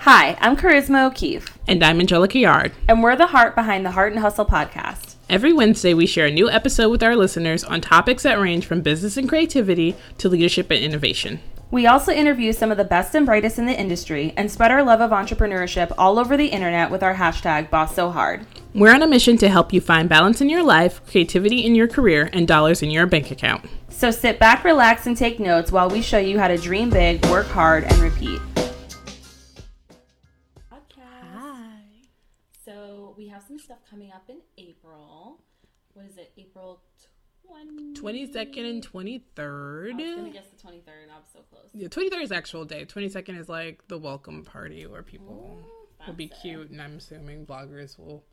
Hi, I'm Charisma O'Keefe, And I'm Angelica Yard. and we're the heart behind the Heart and Hustle podcast. Every Wednesday, we share a new episode with our listeners on topics that range from business and creativity to leadership and innovation. We also interview some of the best and brightest in the industry and spread our love of entrepreneurship all over the internet with our hashtag Boss So Hard. We're on a mission to help you find balance in your life, creativity in your career, and dollars in your bank account. So sit back, relax, and take notes while we show you how to dream big, work hard, and repeat. Coming up in April. What is it? April 20... 22nd and 23rd. I was gonna guess the 23rd. I was so close. Yeah, 23rd is actual day. 22nd is like the welcome party where people Ooh, will be fancy. cute, and I'm assuming bloggers will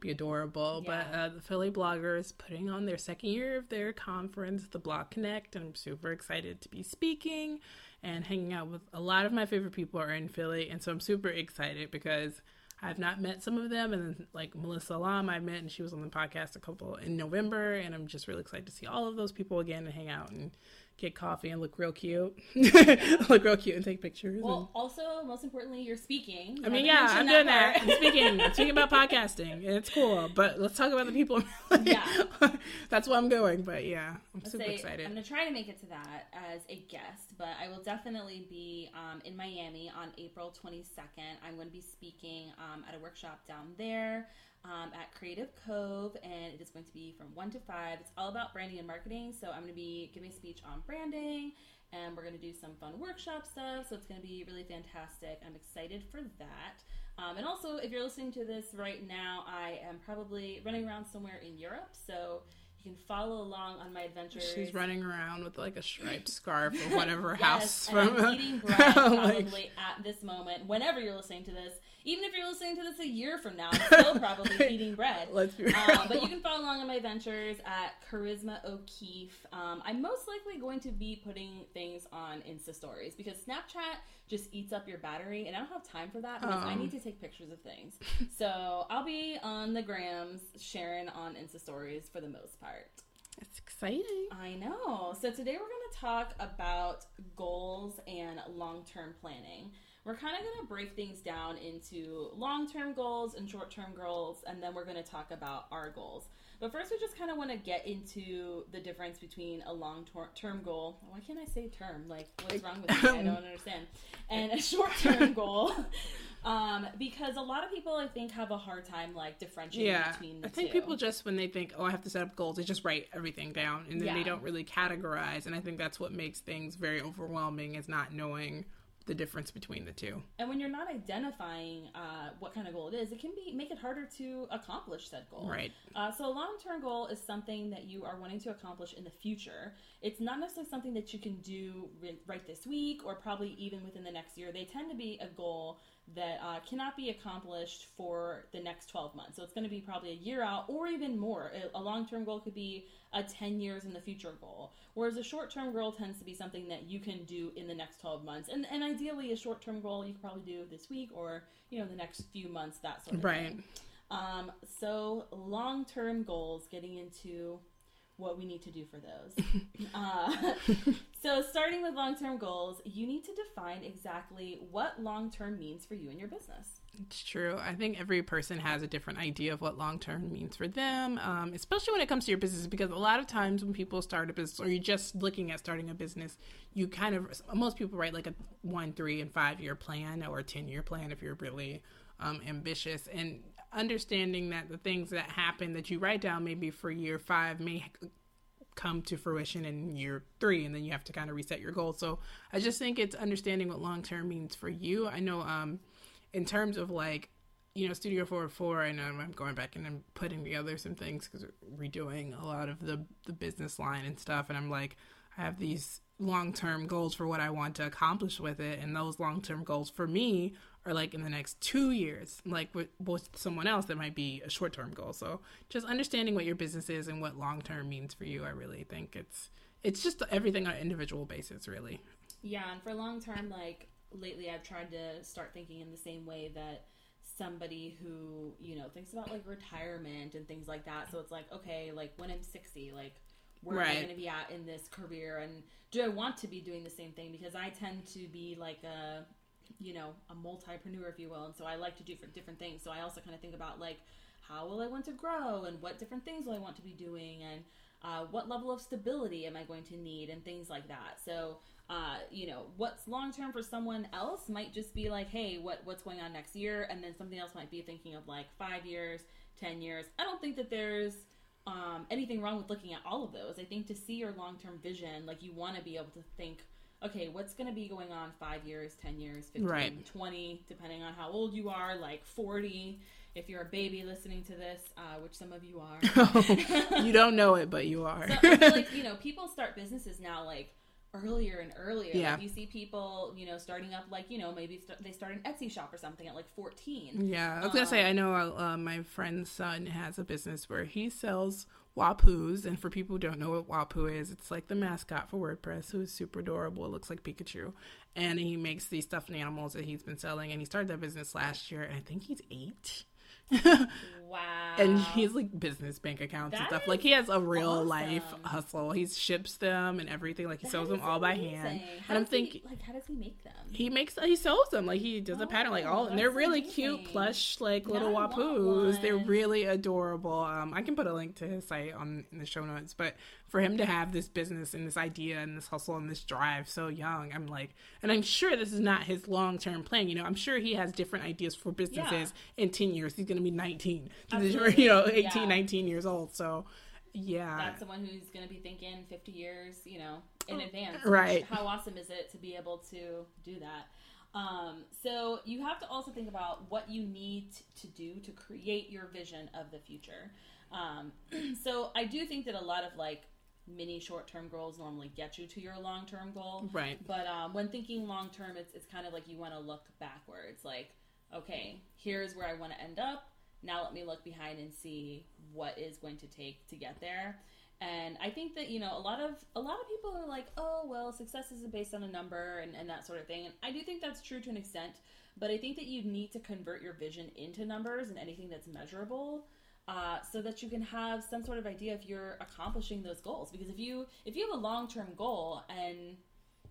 be adorable. But uh, the Philly bloggers putting on their second year of their conference, the Blog Connect, and I'm super excited to be speaking and hanging out with a lot of my favorite people are in Philly, and so I'm super excited because. I've not met some of them, and then like Melissa Lam, I met, and she was on the podcast a couple in November, and I'm just really excited to see all of those people again and hang out and get coffee and look real cute, look real cute and take pictures. and- Well, also, most importantly, you're speaking. I mean, yeah, I'm mentioned doing that. I'm speaking. I'm speaking about podcasting, and it's cool. But let's talk about the people. Yeah. that's where I'm going. But yeah, I'm Let's super say excited. I'm gonna try to make it to that as a guest, but I will definitely be um, in Miami on April 22nd. I'm going to be speaking um, at a workshop down there um, at Creative Cove, and it is going to be from one to five. It's all about branding and marketing. So I'm going to be giving a speech on branding, and we're going to do some fun workshop stuff. So it's going to be really fantastic. I'm excited for that. Um, and also, if you're listening to this right now, I am probably running around somewhere in Europe, so you can follow along on my adventures. She's running around with like a striped scarf or whatever Yes, house from. I'm eating bread like- probably at this moment. Whenever you're listening to this, even if you're listening to this a year from now, I'm still probably eating bread. Let's be Um, but you can follow along on my ventures at Charisma O'Keefe. Um, I'm most likely going to be putting things on Insta stories because Snapchat just eats up your battery, and I don't have time for that because I Oh. need to take pictures of things. so I'll be on the grams, sharing on Insta stories for the most part. It's exciting. I know. So today we're going to talk about goals and long term planning. We're kind of going to break things down into long term goals and short term goals, and then we're going to talk about our goals. But first, we just kind of want to get into the difference between a long term goal. Why can't I say term? Like, what's wrong with me? I don't understand. And a short term goal. Um, because a lot of people, I think, have a hard time like differentiating Yeah, between the I think two. people just when they think, "Oh, I have to set up goals," they just write everything down, and then they don't really categorize. And I think that's what makes things very overwhelming is not knowing the difference between the two. And when you're not identifying uh, what kind of goal it is, it can be make it harder to accomplish said goal. Right. Uh, so a long-term goal is something that you are wanting to accomplish in the future. It's not necessarily something that you can do ri- right this week or probably even within the next year. They tend to be a goal that uh, cannot be accomplished for the next 12 months. So it's going to be probably a year out or even more. A- A long-term goal could be a 10 years in the future goal. Whereas a short-term goal tends to be something that you can do in the next 12 months. And, and ideally a short-term goal you could probably do this week or, you know, the next few months, that sort of Right. thing. Um, so long term goals, getting into what we need to do for those. uh, so starting with long term goals, you need to define exactly what long term means for you and your business. It's true. I think every person has a different idea of what long term means for them, um, especially when it comes to your business. Because a lot of times when people start a business, or you're just looking at starting a business, you kind of most people write like a one, three, and five year plan or a ten year plan if you're really um, ambitious. And understanding that the things that happen that you write down maybe for year five may come to fruition in year three and then you have to kind of reset your goals. So i just think it's understanding what long term means for you. I know um in terms of like you know studio 404 and i'm going back and i'm putting together some things because we're redoing a lot of the the business line and stuff and i'm like i have these long-term goals for what i want to accomplish with it and those long-term goals for me are like in the next two years like with, with someone else that might be a short-term goal so just understanding what your business is and what long-term means for you i really think it's it's just everything on an individual basis really Yeah, and for long term, like lately, I've tried to start thinking in the same way that somebody who you know thinks about like retirement and things like that. So it's like, okay, like when I'm 60, like where am I going to be at in this career, and do I want to be doing the same thing? Because I tend to be like a you know, a multipreneur, if you will. And so I like to do for different things. So I also kind of think about like, how will I want to grow and what different things will I want to be doing and uh, what level of stability am I going to need and things like that. So, uh, you know, what's long term for someone else might just be like, hey, what what's going on next year, and then something else might be thinking of like five years, ten years. I don't think that there's um, anything wrong with looking at all of those. I think to see your long term vision, like you want to be able to think okay, what's going to be going on five years, 10 years, 15, right. 20, depending on how old you are, like 40. If you're a baby listening to this, uh, which some of you are. you don't know it, but you are. so, like, you know, people start businesses now, like, earlier and earlier. Yeah. Like you see people, you know, starting up like, you know, maybe st- they start an Etsy shop or something at like 14. Yeah. I was um, going to say, I know uh, my friend's son has a business where he sells Wapuus. And for people who don't know what Wapuu is, it's like the mascot for WordPress, who is super adorable. It looks like Pikachu. And he makes these stuffed animals that he's been selling. And he started that business last year. And I think he's eight. wow. And he's like business bank accounts that and stuff. Like he has a real awesome. life hustle. He ships them and everything. Like he that sells them all amazing. by hand. How and I'm thinking, like, how does he make them? He makes he sells them. Like he does oh, a pattern like all, and they're really amazing. cute, plush, like little wapuus. They're really adorable. Um, I can put a link to his site on in the show notes. But for him to have this business and this idea and this hustle and this drive so young, I'm like, and I'm sure this is not his long term plan. You know, I'm sure he has different ideas for businesses yeah. in ten years. He's going to be 19, you know, 18, yeah. 19 years old. So, yeah. That's someone who's going to be thinking 50 years, you know, in oh, advance. Right. How awesome is it to be able to do that? Um, so you have to also think about what you need to do to create your vision of the future. Um, so I do think that a lot of like mini short term goals normally get you to your long term goal. Right. But um, when thinking long term, it's, it's kind of like you want to look backwards. Like, okay, here's where I want to end up. Now let me look behind and see what is going to take to get there. And I think that, you know, a lot of a lot of people are like, oh well, success isn't based on a number and, and that sort of thing. And I do think that's true to an extent, but I think that you need to convert your vision into numbers and anything that's measurable. Uh, so that you can have some sort of idea if you're accomplishing those goals. Because if you if you have a long term goal and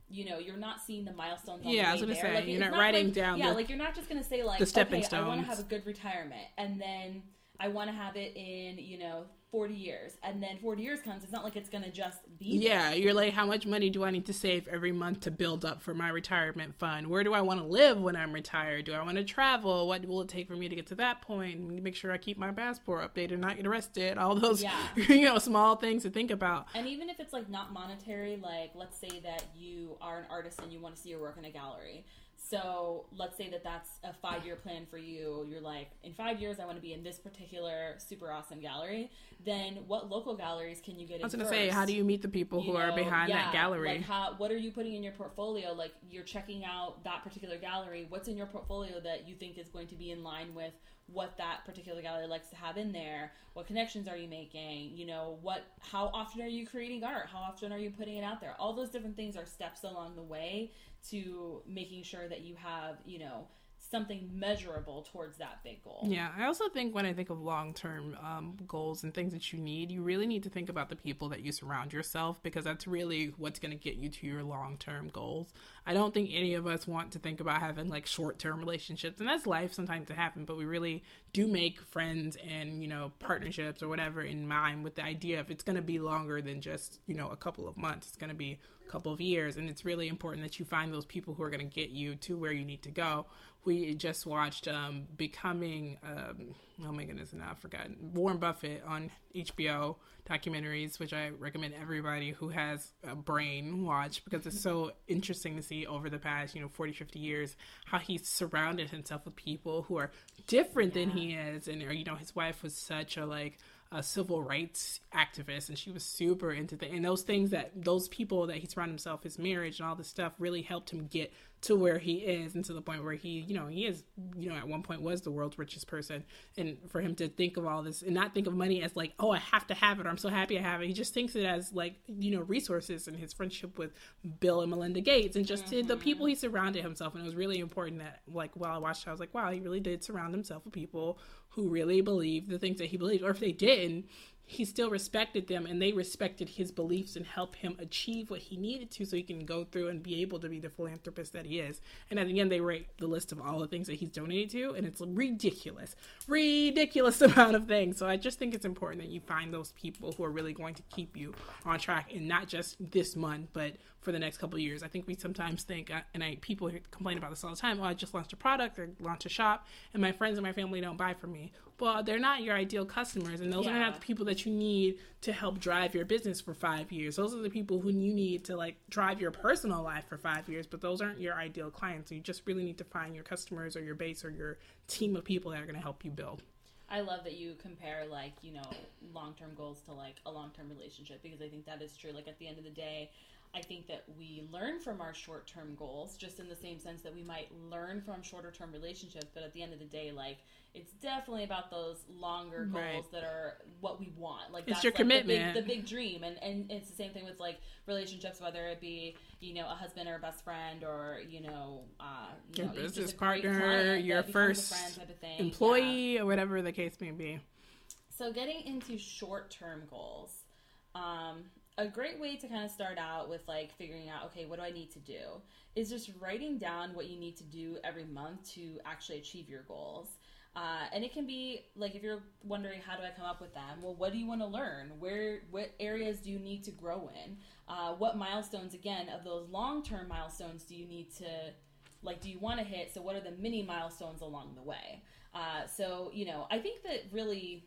you know you're not seeing the milestones. yeah, I was gonna there. say like, you're not, not writing like, down. Yeah, the, like you're not just gonna say like the stepping okay, stones. I want to have a good retirement, and then I want to have it in you know 40 years and then 40 years comes it's not like it's gonna just be yeah there. you're like how much money do i need to save every month to build up for my retirement fund? Where do i want to live when i'm retired? Do i want to travel? What will it take for me to get to that point? Make sure i keep my passport updated not get arrested all those yeah. you know small things to think about. And even if it's like not monetary like let's say that you are an artist and you want to see your work in a gallery so let's say that that's a five year plan for you. You're like, in five years, I want to be in this particular super awesome gallery. Then what local galleries can you get? I was going to say, how do you meet the people you who know, are behind yeah, that gallery? Like, how, what are you putting in your portfolio? Like, you're checking out that particular gallery. What's in your portfolio that you think is going to be in line with what that particular gallery likes to have in there? What connections are you making? You know, what? How often are you creating art? How often are you putting it out there? All those different things are steps along the way to making sure that you have, you know, something measurable towards that big goal. Yeah, I also think when I think of long term um, goals and things that you need, you really need to think about the people that you surround yourself because that's really what's going to get you to your long term goals. I don't think any of us want to think about having like short term relationships, and that's life sometimes to happen, but we really do make friends and, you know, partnerships or whatever in mind with the idea if it's going to be longer than just, you know, a couple of months, it's going to be a couple of years, and it's really important that you find those people who are going to get you to where you need to go we just watched um, Becoming, um, oh my goodness, now I've forgotten, Warren Buffett on HBO documentaries, which I recommend everybody who has a brain watch because it's so interesting to see over the past, you know, 40, 50 years how he's surrounded himself with people who are different yeah. than he is. And, or, you know, his wife was such a like, a civil rights activist and she was super into the and those things that those people that he surrounded himself his marriage and all this stuff really helped him get to where he is and to the point where he you know he is you know at one point was the world's richest person. And for him to think of all this and not think of money as like oh i have to have it or i'm so happy i have it. He just thinks it as like you know resources and his friendship with bill and melinda gates and just mm-hmm. the people he surrounded himself. And it was really important that like while i watched i was like wow he really did surround himself with people who really believed the things that he believed. Or if they didn't he still respected them and they respected his beliefs and helped him achieve what he needed to so he can go through and be able to be the philanthropist that he is. And at the end, they rate the list of all the things that he's donated to, and it's ridiculous, ridiculous amount of things. So I just think it's important that you find those people who are really going to keep you on track and not just this month, but for the next couple years. I think we sometimes think, uh, and I people complain about this all the time. Oh, I just launched a product or launched a shop, and my friends and my family don't buy from me. Well, they're not your ideal customers, and those yeah. are not the people that you need to help drive your business for five years. Those are the people who you need to like drive your personal life for five years, but those aren't your ideal clients. So you just really need to find your customers or your base or your team of people that are going to help you build. I love that you compare like, you know, long-term goals to like a long-term relationship because I think that is true. Like at the end of the day, I think that we learn from our short term goals, just in the same sense that we might learn from shorter term relationships. But at the end of the day, like it's definitely about those longer goals right. that are what we want. Like it's your like commitment, the big, the big, dream, and and it's the same thing with like relationships, whether it be you know a husband or a best friend, or you know, uh, you your know, business partner, your first employee, yeah. or whatever the case may be. So getting into short term goals. Um, a great way to kind of start out with like figuring out okay what do i need to do is just writing down what you need to do every month to actually achieve your goals. Uh, and it can be like if you're wondering how do i come up with them? Well what do you want to learn? Where what areas do you need to grow in? Uh, what milestones again of those long-term milestones do you need to like do you want to hit? So what are the mini milestones along the way? Uh, so you know i think that really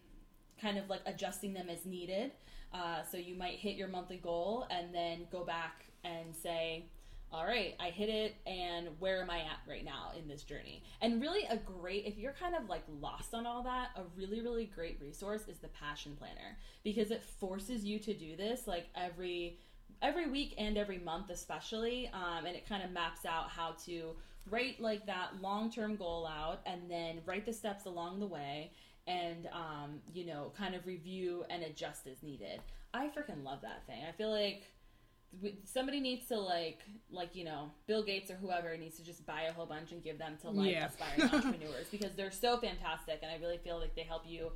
kind of like adjusting them as needed uh, so you might hit your monthly goal and then go back and say, all right, I hit it, and where am I at right now in this journey? And really, a great, if you're kind of like lost on all that, a really, really great resource is the Passion Planner because it forces you to do this like every every week and every month especially um, and it kind of maps out how to write like that long-term goal out and then write the steps along the way and um, you know kind of review and adjust as needed. I freaking love that thing. I feel like somebody needs to like like you know bill gates or whoever needs to just buy a whole bunch and give them to like yeah. aspiring entrepreneurs because they're so fantastic and i really feel like they help you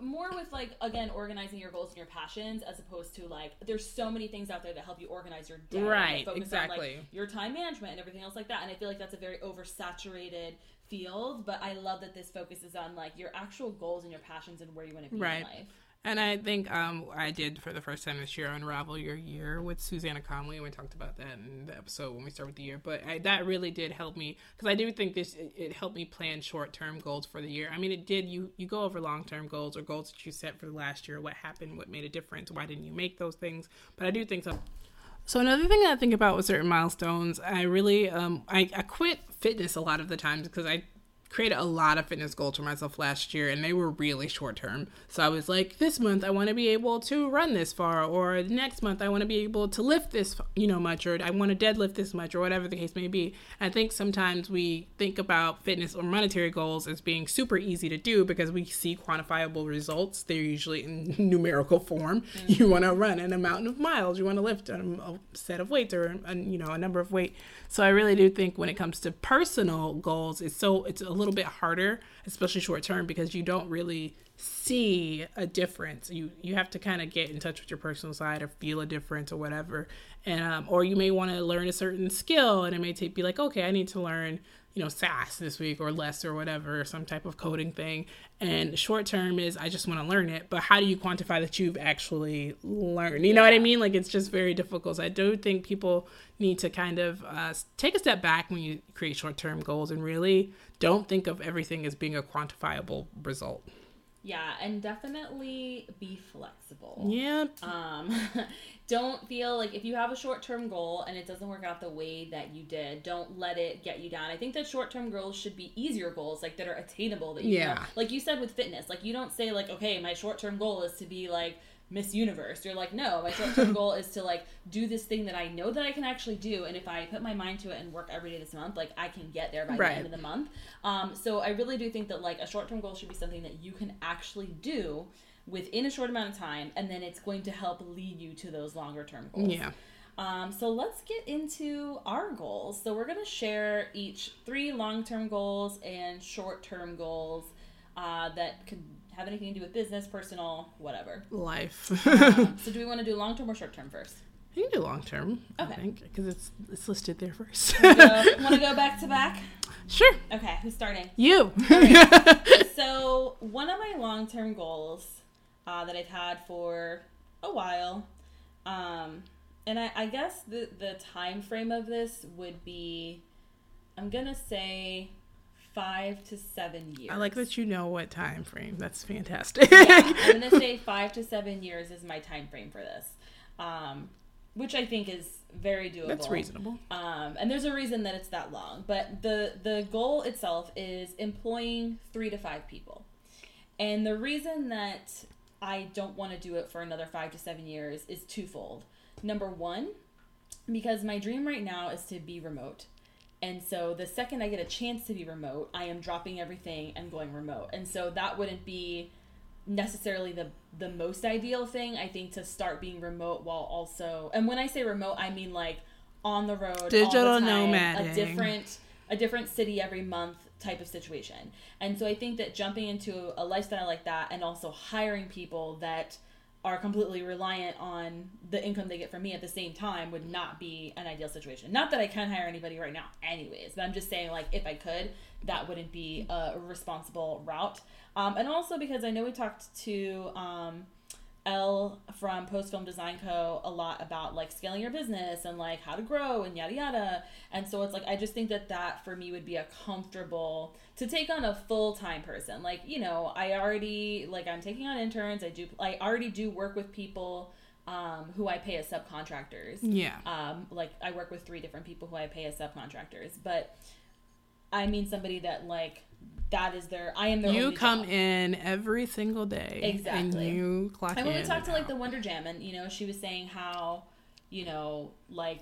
more with like again organizing your goals and your passions as opposed to like there's so many things out there that help you organize your day right exactly on, like, your time management and everything else like that. And i feel like that's a very oversaturated field, but I love that this focuses on like your actual goals and your passions and where you want to be right. in life. And I think um, I did for the first time this year unravel your year with Susannah Conway, and we talked about that in the episode when we started the year. But I, that really did help me because I do think this it, it helped me plan short term goals for the year. I mean, it did. You you go over long term goals or goals that you set for the last year. What happened? What made a difference? Why didn't you make those things? But I do think so. So another thing that I think about with certain milestones, I really um I, I quit fitness a lot of the times because I created a lot of fitness goals for myself last year and they were really short term. So I was like, this month I want to be able to run this far, or next month I want to be able to lift this, you know, much, or I want to deadlift this much, or whatever the case may be. I think sometimes we think about fitness or monetary goals as being super easy to do because we see quantifiable results. They're usually in numerical form. Mm-hmm. You want to run an amount of miles, you want to lift a, set of weights or, a, you know, a number of weight. So I really do think when it comes to personal goals, it's so, it's a little bit harder, especially short term, because you don't really see a difference. You you have to kind of get in touch with your personal side or feel a difference or whatever. And um, or you may want to learn a certain skill, and it may take be like, okay, I need to learn you know SAS this week or less or whatever, some type of coding thing. And short term is I just want to learn it, but how do you quantify that you've actually learned? You know what I mean? Like it's just very difficult. So I do think people need to kind of uh, take a step back when you create short term goals and really don't think of everything as being a quantifiable result. Yeah, and definitely be flexible. Yeah. Um, don't feel like if you have a short term goal and it doesn't work out the way that you did, don't let it get you down. I think that short term goals should be easier goals, like that are attainable. That you yeah. Know, like you said with fitness, like you don't say like, okay, my short term goal is to be like Miss Universe. You're like, no, my short term goal is to like do this thing that I know that I can actually do, and if I put my mind to it and work every day this month, like I can get there by right. the end of the month. Um, so I really do think that like a short term goal should be something that you can actually do within a short amount of time, and then it's going to help lead you to those longer term goals. Yeah. Um, so let's get into our goals. So we're going to share each three long term goals and short term goals uh, that could have anything to do with business, personal, whatever. Life. Um, so do we want to do long term or short term first? you can do long term. Okay. I think because it's it's listed there first. want to go back to back? sure. Okay, who's starting? You. So one of my long term goals uh, that I've had for a while, um, and I, I guess the the time frame of this would be, I'm gonna say, five to seven years. I like that you know what time frame. That's fantastic. yeah, I'm gonna say five to seven years is my time frame for this, um, which I think is very doable. That's reasonable. Um, and there's a reason that it's that long. But the the goal itself is employing three to five people. And the reason that I don't want to do it for another five to seven years is twofold. Number one, because my dream right now is to be remote. And so the second I get a chance to be remote, I am dropping everything and going remote. And so that wouldn't be necessarily the the most ideal thing I think to start being remote while also and when I say remote I mean like on the road Digital the time, nomading. a different a different city every month type of situation. And so I think that jumping into a lifestyle like that and also hiring people that are completely reliant on the income they get from me at the same time would not be an ideal situation. Not that I can hire anybody right now, anyways, but I'm just saying, like, if I could, that wouldn't be a responsible route. Um, and also because I know we talked to um, Elle from Post Film Design Co. a lot about like scaling your business and like how to grow and yada yada. And so it's like I just think that that for me would be a comfortable to take on a full time person. Like you know I already like I'm taking on interns. I do I already do work with people um, who I pay as subcontractors. Yeah. Um, like I work with three different people who I pay as subcontractors, but I mean somebody that like that is their I am their You come job. in every single day. Exactly. And you clock And when in. we talked to like the. Wonder Jam, and you know, she was saying how, you know, like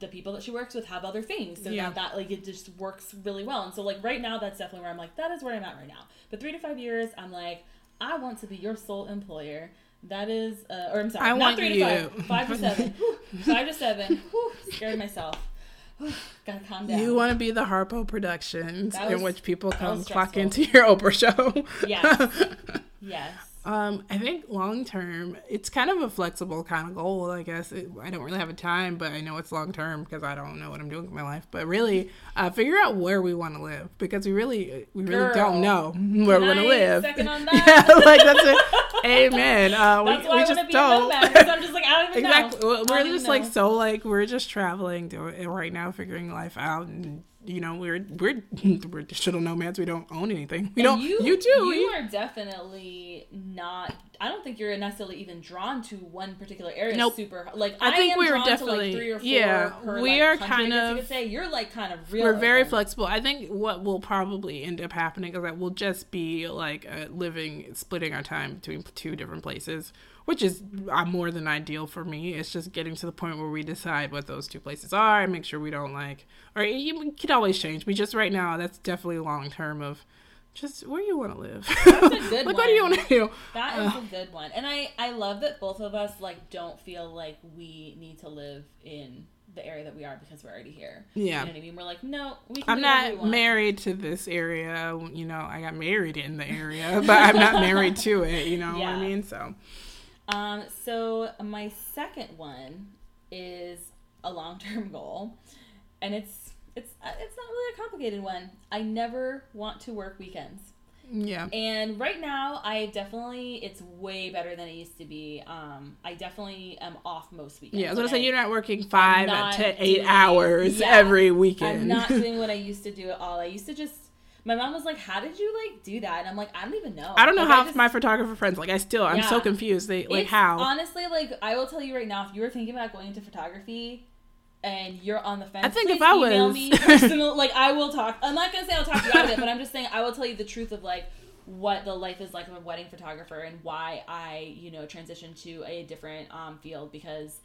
the people that she works with have other things, so Yeah. that that like it just works really well. And so like right now, that's definitely where I'm like that is where I'm at right now. But three to five years, I'm like I want to be your sole employer. That is, uh, or I'm sorry, I not want three you. to five, five to seven, five to seven. Whew, scared myself. Gotta calm down. You want to be the Harpo Productions That in which people come clock stressful. into your Oprah show. Yes. yes. Um, I think long term, it's kind of a flexible kind of goal. I guess it, I don't really have a time, but I know it's long term because I don't know what I'm doing with my life. But really, uh, figure out where we want to live because we really, we really Girl, don't know where we're gonna live. Yeah, like that's it. Amen. Uh, we, That's why we I just want to be don't. a nomad. Because I'm just like I don't even exactly. know. We're just like know. so like we're just traveling it right now, figuring life out, and you know we're we're we're digital nomads. We don't own anything. We And don't. You, You, do. You We- are definitely not. I don't think you're necessarily even drawn to one particular area. Nope. Super. Like I I, think am we're drawn definitely- like three or four. yeah, per, we like, are country, kind of- You could say you're like kind of real. we're very open. flexible. I think what will probably end up happening is that we'll just be like uh, living, splitting our time between two different places, which is uh, more than ideal for me. It's just getting to the point where we decide what those two places are and make sure we don't like, or you we could always change. But just right now, that's definitely long term of just where you want to live. That's a good like, what do you one. want to do? That is a good one, and I I love that both of us like don't feel like we need to live in the area that we are because we're already here. Yeah. You know what I mean? We're like, no, we can I'm we not married to this area. You know, I got married in the area, but I'm not married to it. You know what I mean? So. Um, so my second one is a long-term goal, and it's it's uh, it's not really a complicated one. I never want to work weekends, Yeah. and right now I definitely it's way better than it used to be. Um, I definitely am off most weekends. Yeah, I was gonna say you're not working five not to eight doing- hours yeah, every weekend. I'm not doing what I used to do at all. I used to just. My mom was like, "How did you like do that?" And I'm like, "I don't even know." I don't know Like, how just- my photographer friends like. I still, I'm so confused. They like It's how. Honestly, like I will tell you right now, if you were thinking about going into photography and you're on the fence, I think if I email was- me personal. like I will talk. I'm not gonna say I'll talk you out of it, but I'm just saying I will tell you the truth of like what the life is like of a wedding photographer and why I, you know, transitioned to a different um, field because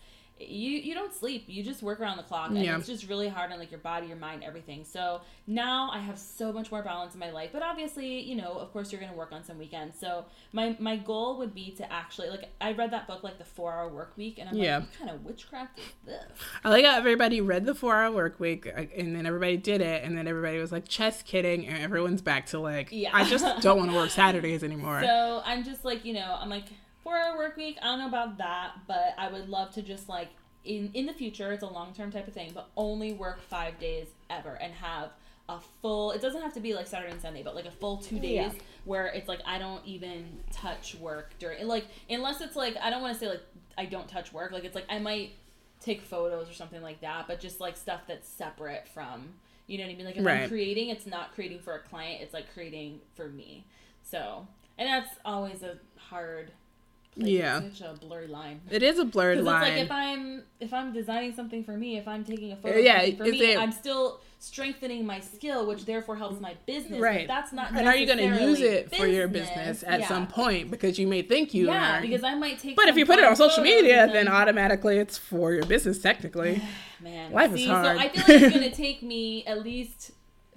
you you don't sleep you just work around the clock and Yeah. it's just really hard on like your body your mind everything so now i have so much more balance in my life but obviously you know of course you're going to work on some weekends so my my goal would be to actually like i read that book like the four hour work week and i'm Yeah. like what kind of witchcraft is this I like how everybody read the four hour work week uh, and then everybody did it and then everybody was like, just kidding. And everyone's back to like, Yeah. I just don't want to work Saturdays anymore. So I'm just like, you know, I'm like four hour work week. I don't know about that, but I would love to just like in in the future, it's a long term type of thing, but only work five days ever and have a full. It doesn't have to be like Saturday and Sunday, but like a full two days Yeah. where it's like I don't even touch work during like unless it's like I don't want to say like I don't touch work. Like it's like I might take photos or something like that, but just like stuff that's separate from. You know what I mean? Like if Right. I'm creating, it's not creating for a client. It's like creating for me. So, and that's always a hard. Like, Yeah. it's such a blurry line. it is a blurred Because it's line. like if I'm if I'm designing something for me, if I'm taking a uh, photo Yeah, for me, it- I'm still strengthening my skill, which therefore helps my business. but Right. that's not. and are you going to use it for your business at Yeah. some point? Because you may think you Yeah, are. because I might take. but if you put it on social media, and then automatically it's for your business, technically. Man, Life is see, hard. So I feel like it's going to take me at least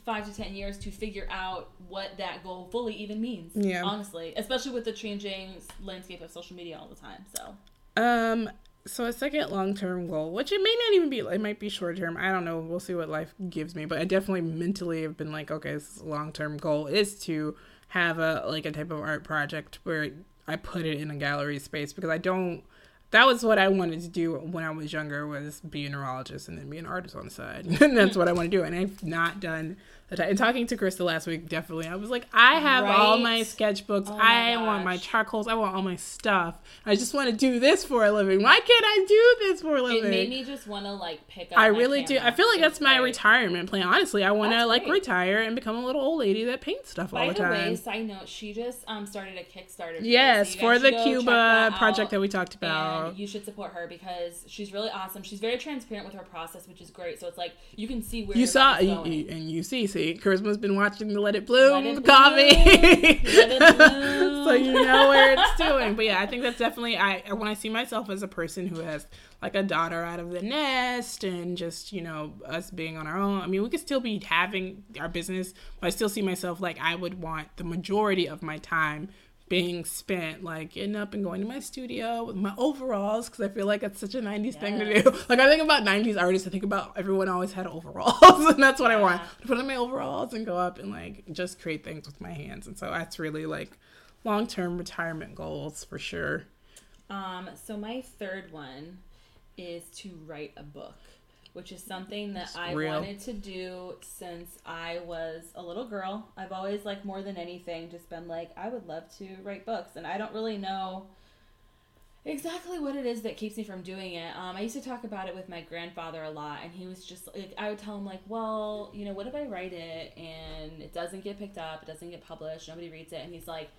five to ten years to figure out what that goal fully even means. Yeah. Honestly, especially with the changing landscape of social media all the time. So Um, so a second long term goal, which it may not even be, it might be short term. I don't know. We'll see what life gives me. But I definitely mentally have been like, okay, this long term goal is to have a like a type of art project where I put it in a gallery space because I don't. That was what I wanted to do when I was younger was be a neurologist and then be an artist on the side. and that's what I want to do. And I've not done. And talking to Krista last week, definitely, I was like, I have all my sketchbooks. Oh my I want my gosh. charcoals. I want all my stuff. I just want to do this for a living. Why can't I do this for a living? it made me just want to like pick up. I really do. I feel like that's my great. retirement plan. Honestly, I want to like great. retire and become a little old lady that paints stuff By all the the way, side note, she just um started a Kickstarter. Yes, so for the should go check Cuba project that we talked about. And you should support her because she's really awesome. She's very transparent with her process, which is great. So it's like you can see where You saw, money's you, going. and you see, see, Charisma's been watching the Let It Bloom Let It coffee, Bloom. Let It Bloom. so you know where it's doing. But yeah, I think that's definitely I when I see myself as a person who has like a daughter out of the nest and just you know us being on our own. I mean, we could still be having our business, but I still see myself like I would want the majority of my time being spent like getting up and going to my studio with my overalls because I feel like it's such a 90s thing to do. Like I think about 90s artists, I think about everyone always had overalls and that's what I want. Yeah. To put on my overalls and go up and like just create things with my hands. And so that's really like long-term retirement goals for sure. Um, so my third one is to write a book, which is something that It's I real. wanted to do since I was a little girl. I've always like more than anything just been like I would love to write books, and I don't really know exactly what it is that keeps me from doing it. Um, I used to talk about it with my grandfather a lot, and he was just like, I would tell him like, well, you know, what if I write it and it doesn't get picked up, it doesn't get published, nobody reads it, and he's like.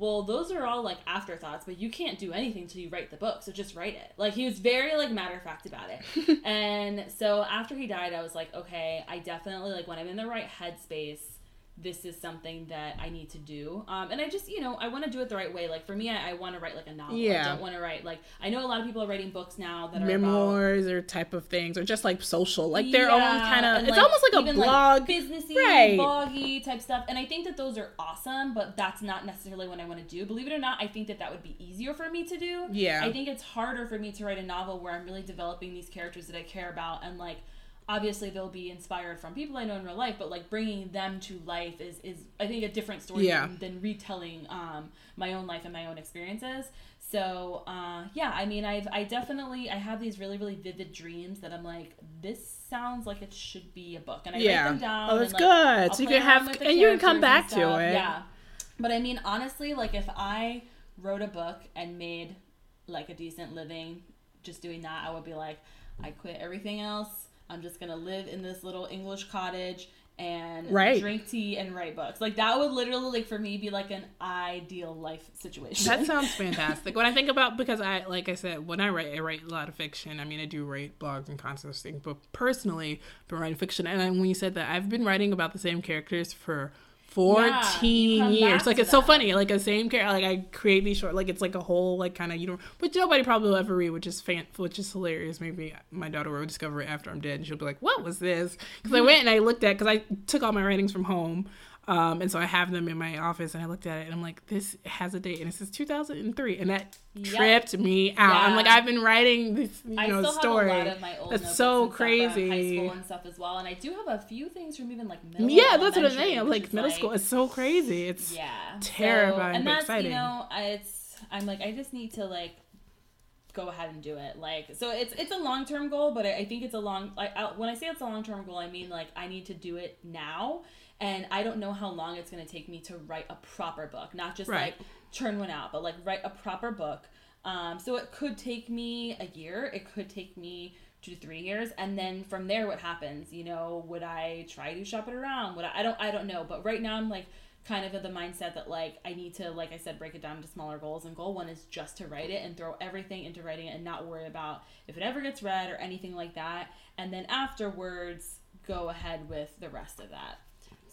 Well, those are all like afterthoughts, but you can't do anything till you write the book, so just write it. Like he was very like matter of fact about it. and so after he died, I was like, okay, I definitely like when I'm in the right headspace, this is something that I need to do. Um, and I just, you know, I want to do it the right way. Like for me, I, I want to write like a novel. Yeah. I don't want to write like I know a lot of people are writing books now that are about Memoirs or type of things or just like social, like their own kind of. It's almost like a blog. businessy, Right. bloggy type stuff. And I think that those are awesome, but that's not necessarily what I want to do. Believe it or not, I think that that would be easier for me to do. Yeah. I think it's harder for me to write a novel where I'm really developing these characters that I care about and like. Obviously, they'll be inspired from people I know in real life, but like bringing them to life is, is I think a different story Yeah. than, than retelling um, my own life and my own experiences. So uh, yeah, I mean, I've I definitely I have these really really vivid dreams that I'm like, this sounds like it should be a book, and I Yeah. write them down. Oh, and, that's like, good. So you can have- and you can come back to it. Yeah, but I mean, honestly, like if I wrote a book and made like a decent living just doing that, I would be like, I quit everything else. I'm just gonna live in this little English cottage and Right. drink tea and write books. Like that would literally like for me be like an ideal life situation. That sounds fantastic. when I think about because I like I said when I write I write a lot of fiction. I mean I do write blogs and concepts things, but personally I've been writing fiction. And I- when you said that I've been writing about the same characters for 14 Yeah, years. like it's so funny like a same character like i create these short like it's like a whole like kind of you know which nobody probably will ever read which is fan which is hilarious. Maybe my daughter will discover it after i'm dead and she'll be like what was this? Because i went and i looked at because i took all my writings from home um, and so I have them in my office, and I looked at it, and I'm like, "This has a date, and it says 2003," and that Yep. tripped me out. I'm like, "I've been writing this, you I know, story." have a lot of my old That's so crazy. high school and stuff as well, and I do have a few things from even like middle. yeah, that's what I'm saying. Like middle like, school, it's so crazy. It's yeah terrifying, so, and but that's exciting. you know it's i'm like i just need to like go ahead and do it like so it's it's a long-term goal but i, I think it's a long like I, when i say it's a long-term goal i mean like i need to do it now and i don't know how long it's going to take me to write a proper book not just Right. like churn one out but like write a proper book. Um, so it could take me a year it could take me two to three years and then from there what happens? You know would i try to shop it around? Would i i don't i don't know but right now i'm like kind of of the mindset that like i need to like i said break it down into smaller goals and goal one is just to write it and throw everything into writing it and not worry about if it ever gets read or anything like that and then afterwards go ahead with the rest of that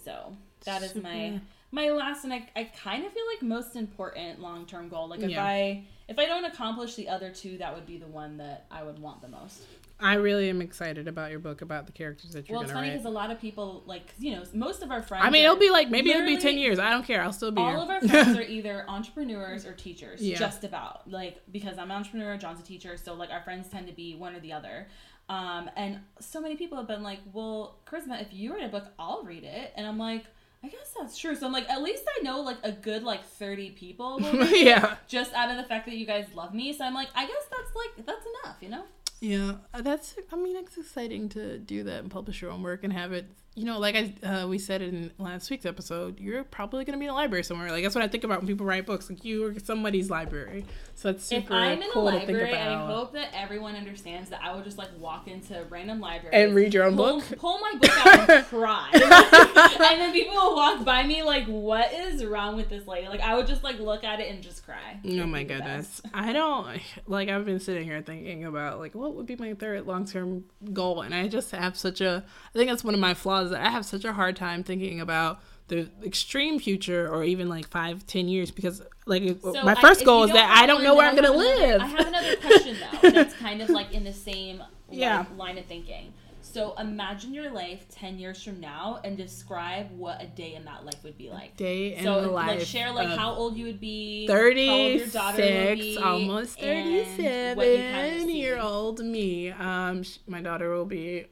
so that is my my last and I, I kind of feel like most important long-term goal. Like if Yeah. i if i don't accomplish the other two that would be the one that i would want the most I really am excited about your book about the characters that you're well it's funny because a lot of people like 'cause, you know most of our friends I mean, it'll be like maybe it'll be ten years. I don't care. I'll still be all here. of our friends are either entrepreneurs or teachers Yeah. just about like because i'm an entrepreneur john's a teacher so like our friends tend to be one or the other um, and so many people have been like well charisma if you write a book i'll read it and i'm like i guess that's true so i'm like at least i know like a good like 30 people yeah, just out of the fact that you guys love me so i'm like i guess that's like that's enough you know yeah. Uh, That's. I mean, it's exciting to do that and publish your own work and have it. You know, like I uh, we said in last week's episode, you're probably gonna be in a library somewhere. Like that's what I think about when people write books. Like you are somebody's library. So that's super if I'm in a cool think library. I hope that everyone understands that I would just like walk into a random library and read your own pull, book. pull my book out and cry, and then people will walk by me like, "What is wrong with this lady?" Like I would just like look at it and just cry. Oh my goodness. I don't like I've been sitting here thinking about like what would be my third long-term goal and I just have such a I think that's one of my flaws that I have such a hard time thinking about the extreme future or even like five, ten years because like So my first if goal is that I don't know where I'm gonna another- live. I have another question though. That's kind of like in the same like, line of thinking. So imagine your life ten years from now and describe what a day in that life would be like. Day in so the life. like share like how old you would be, how old your daughter would 36, almost what you kind of 37 year old me. Um, my daughter will be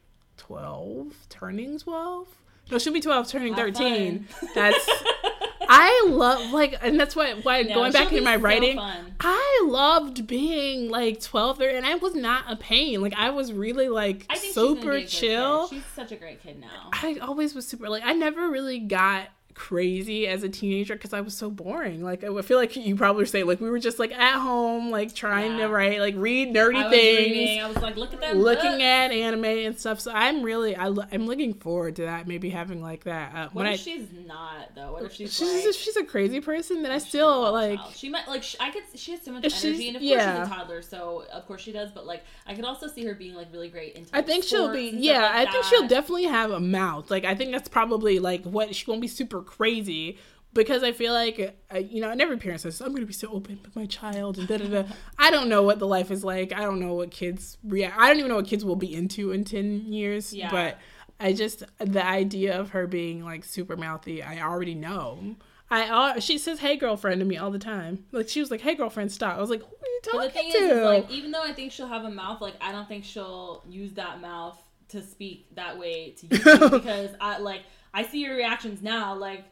12, turning 12. No, she'll be 12, turning Have 13. fun. That's, I love, like, and that's why, why No, going back she'll in be my so writing, fun. I loved being like 12, 13, and I was not a pain. Like, I was really like I think she's gonna be super chill. She's such a great kid now. I always was super like I never really got crazy as a teenager because I was so boring. Like I feel like you probably say like we were just like at home like trying Yeah. to write like read nerdy I things. reading. I was like, look at that. Looking book. at anime and stuff, so I'm really I, I'm looking forward to that. Maybe having like that uh, What if I she's not though? What if she's, she's like, she's a crazy person that I still like. child. She might like sh- I could. She has so much she's- energy, and of course yeah. she's a toddler, so of course she does. But like, I could also see her being like really great into. I think she'll be yeah. like I think that. she'll definitely have a mouth. Like I think that's probably like what she won't be super crazy because I feel like uh, you know, and every parent says I'm going to be so open with my child and da da da. I don't know what the life is like. I don't know what kids react. I don't even know what kids will be into in ten years. Yeah. But I just the idea of her being like super mouthy. I already know. I uh, she says "Hey girlfriend" to me all the time. Like she was like "Hey girlfriend, stop." I was like, "Who are you But talking the thing to?" is, is, like, even though I think she'll have a mouth, like, I don't think she'll use that mouth to speak that way to you because I like I see your reactions now, like.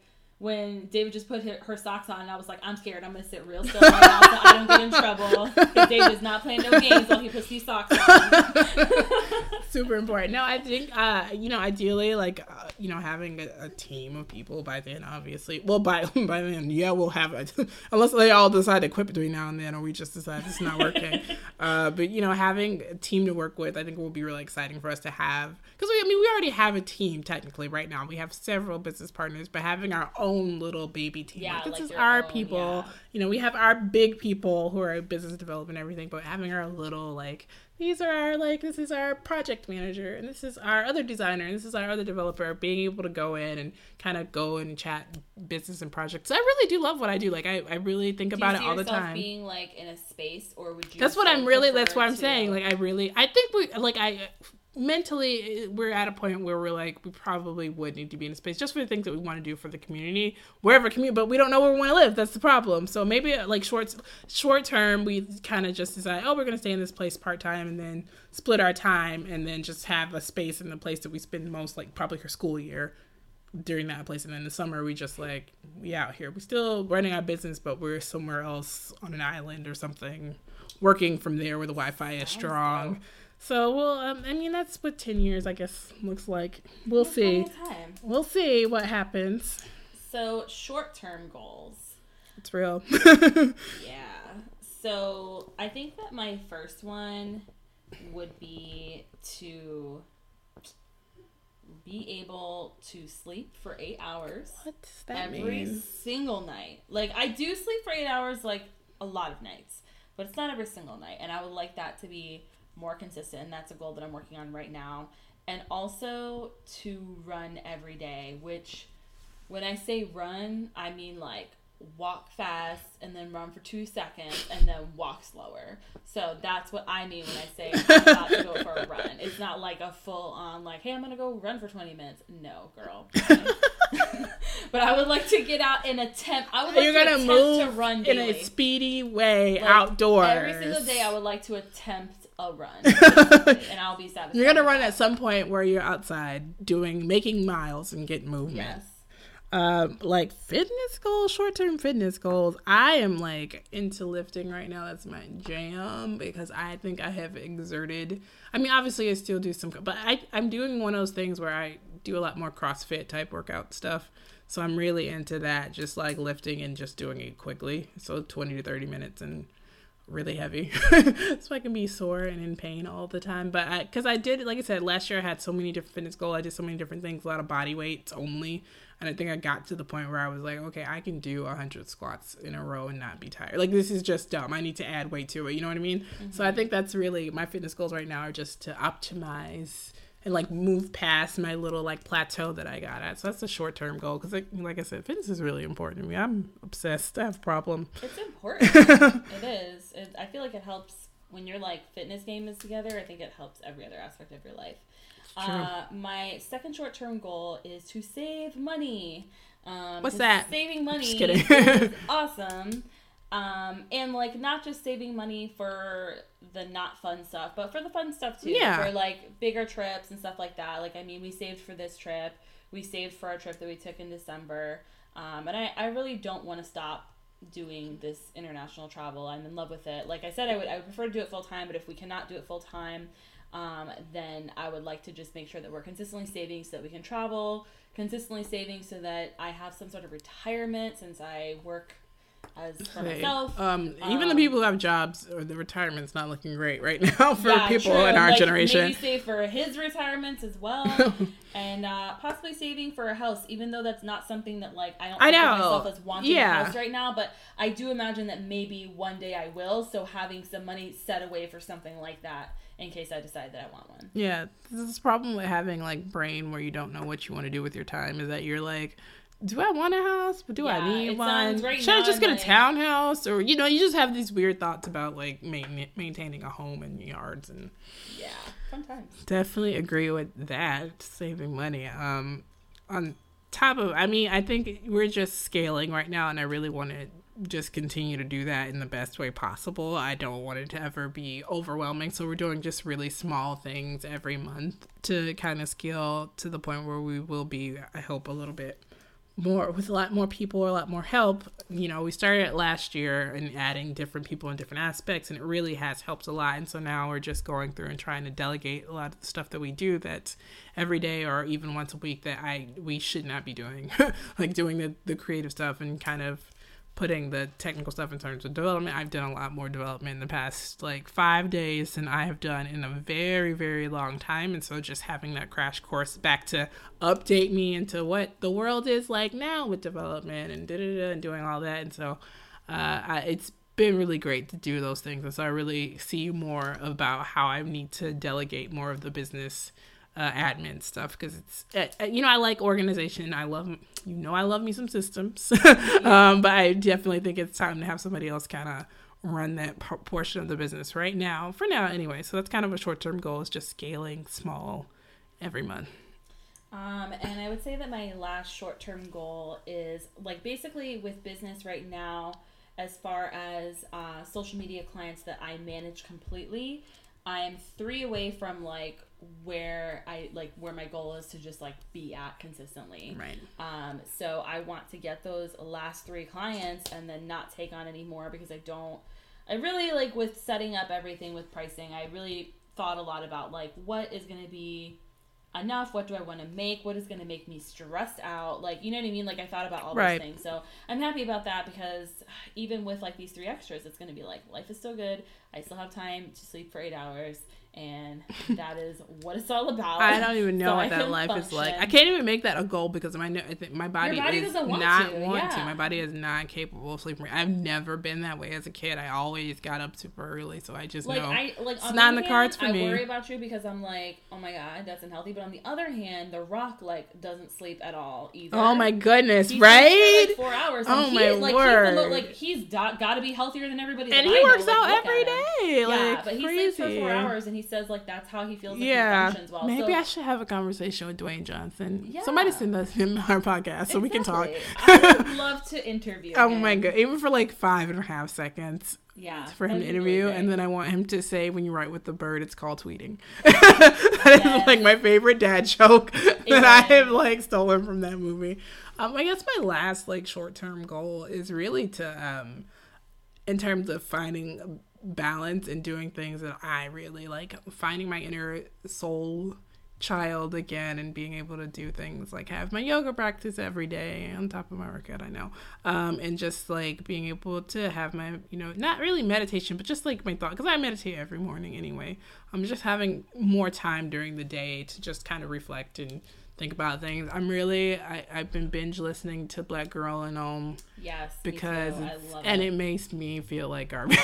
When David just put her, her socks on, I was like, I'm scared. I'm gonna sit real still right now so I don't get in trouble. Because David's not playing no games while he puts these socks on. super important. No, I think uh, you know, ideally, like uh, you know, having a, a team of people by then, obviously. Well, by by then, yeah, we'll have it, unless they all decide to quit between now and then, or we just decide it's not working. uh, but you know, having a team to work with, I think will be really exciting for us to have because we, I mean, we already have a team technically right now. We have several business partners, but having our own little baby team, Yeah, like, this like is our own, people. yeah. You know, we have our big people who are business development and everything, but having our little like these are our like this is our project manager and this is our other designer and this is our other developer being able to go in and kind of go and chat business and projects i really do love what i do like i, I really think Do about it all the time being like in a space, or would you? that's what i'm really that's what i'm to- saying like i really i think we like i mentally we're at a point where we're like we probably would need to be in a space just for the things that we want to do for the community wherever community but we don't know where we want to live. That's the problem. So maybe uh, like short short term we kind of just decide oh we're going to stay in this place part-time and then split our time and then just have a space in the place that we spend most like probably her school year during that place. And then the summer we just like we out here. We still running our business but we're somewhere else on an island or something working from there where the wi-fi is strong. So well um, i mean that's what 10 years i guess looks like we'll see time. we'll see what happens So short-term goals. it's real Yeah. So I think that my first one would be to be able to sleep for eight hours what does that every mean single night. Like I do sleep for eight hours like a lot of nights, but it's not every single night. And I would like that to be more consistent, and that's a goal that I'm working on right now. And also to run every day, which when I say run, I mean like walk fast and then run for two seconds and then walk slower. So that's what I mean when I say I'm about to go for a run. It's not like a full on like, hey, I'm gonna go run for 20 minutes. No, girl. but I would like to get out and attempt. I would like you're to gonna move to run in a speedy way Like, outdoors Every single day, I would like to attempt a run, and I'll be satisfied. you're gonna run at some point where you're outside doing making miles and getting movement. Yes. um like fitness goals short-term fitness goals i am like into lifting right now. That's my jam because i think i have exerted. I mean obviously i still do some but I, i'm doing one of those things where i do a lot more crossfit type workout stuff. So i'm really into that just like lifting and just doing it quickly. So 20 to 30 minutes and really heavy. So i can be sore and in pain all the time but i because i did like i said last year i had so many different fitness goals i did so many different things a lot of body weights only. And i think i got to the point where i was like okay i can do 100 squats in a row and not be tired. Like this is just dumb. I need to add weight to it you know what i mean? Mm-hmm. So i think that's really my fitness goals right now are just to optimize and like move past my little like plateau that I got at. So that's a short term goal because like, like I said, fitness is really important to me. I'm obsessed. I have a problem. It's important. it is. It, I feel like it helps when your like fitness game is together. I think it helps every other aspect of your life. true. Uh, my second short term goal is to save money. Um, What's that? Saving money Just kidding. is awesome. Um, and like not just saving money for the not fun stuff, but for the fun stuff too. Yeah. For like bigger trips and stuff like that. Like I mean, we saved for this trip. We saved for our trip that we took in December. Um, and I, I really don't want to stop doing this international travel. I'm in love with it. Like I said, I would I would prefer to do it full time, but if we cannot do it full time, um, then I would like to just make sure that we're consistently saving so that we can travel, consistently saving so that I have some sort of retirement since I work as for myself. Um, even the Um, people who have jobs or the retirement's not looking great right now for Yeah, people true. in our Like, generation. Maybe save for his retirements as well, and uh, possibly saving for a house, even though that's not something that like I don't I think know. myself as wanting Yeah. a house right now. But I do imagine that maybe one day I will. So having some money set away for something like that in case I decide that I want one. Yeah, this is the problem with having like brain where you don't know what you want to do with your time is that you're like, do I want a house? But do Yeah, I need one? Should I just get a townhouse? Or you know, you just have these weird thoughts about like main- maintaining a home and yards and Yeah, fun times. definitely agree with that saving money um on top of i mean i think we're just scaling right now and i really want to just continue to do that in the best way possible i don't want it to ever be overwhelming so we're doing just really small things every month to kind of scale to the point where we will be i hope a little bit more with a lot more people, a lot more help. You know, we started it last year and adding different people in different aspects, and it really has helped a lot. And so now we're just going through and trying to delegate a lot of the stuff that we do that's every day or even once a week that I we should not be doing, like doing the the creative stuff and kind of putting the technical stuff in terms of development. I've done a lot more development in the past like five days than I have done in a very, very long time. And so just having that crash course back to update me into what the world is like now with development and da da da and doing all that. And so uh, I, it's been really great to do those things. And so I really see more about how I need to delegate more of the business uh, admin stuff because it's uh, uh, you know I like organization. I love you know I love me some systems, um, but I definitely think it's time to have somebody else kind of run that p- portion of the business right now for now anyway. So that's kind of a short term goal is just scaling small every month. Um, and I would say that my last short term goal is like basically with business right now, as far as uh, social media clients that I manage completely, I'm three away from like where I like where my goal is to just like be at consistently. Right. Um, so I want to get those last three clients and then not take on any more because I don't. I really like with setting up everything with pricing. I really thought a lot about like what is going to be enough what do i want to make what is going to make me stressed out like you know what i mean like i thought about all Right. those things so i'm happy about that because even with like these three extras it's going to be like life is still good i still have time to sleep for eight hours and that is what it's all about I don't even know So what I that life is like. I can't even make that a goal because my my body, body is doesn't want not to, want to. My body is not capable of sleeping. I've never been that way as a kid. I always got up super early, so I just like know I like it's not in the cards hand, for me. I worry about you because I'm like, oh my god, that's unhealthy. But on the other hand, The Rock like doesn't sleep at all either. Oh my goodness, He sleeps for, right? like, four hours. Oh and my he, like, word. He's the, like he's got to be healthier than everybody. Else. And he I works Like, out look every day. Yeah, like but he crazy. sleeps for four hours, and he says like that's how he feels. Like Yeah, he functions well. maybe so, I should have a conversation with Dwayne Johnson. Yeah. Somebody send us him our podcast so we can talk. I would love to interview. Oh him. my god! Even for like five and a half seconds Yeah, for him to that'd really interview, and then I want him to say, "When you write with the bird, it's called tweeting." that is Yes. like my favorite dad joke that I have like stolen from that movie. Um, I guess my last like short term goal is really to, um, in terms of finding balance and doing things that I really like, finding my inner soul child again and being able to do things like have my yoga practice every day on top of my workout i know. Um and just like being able to have my you know not really meditation but just like my thought because i meditate every morning anyway. I'm just having more time during the day to just kind of reflect and think about things i'm really I, i've been binge listening to black girl and um yes, because too. I it's, love and it. it makes me feel like garbage.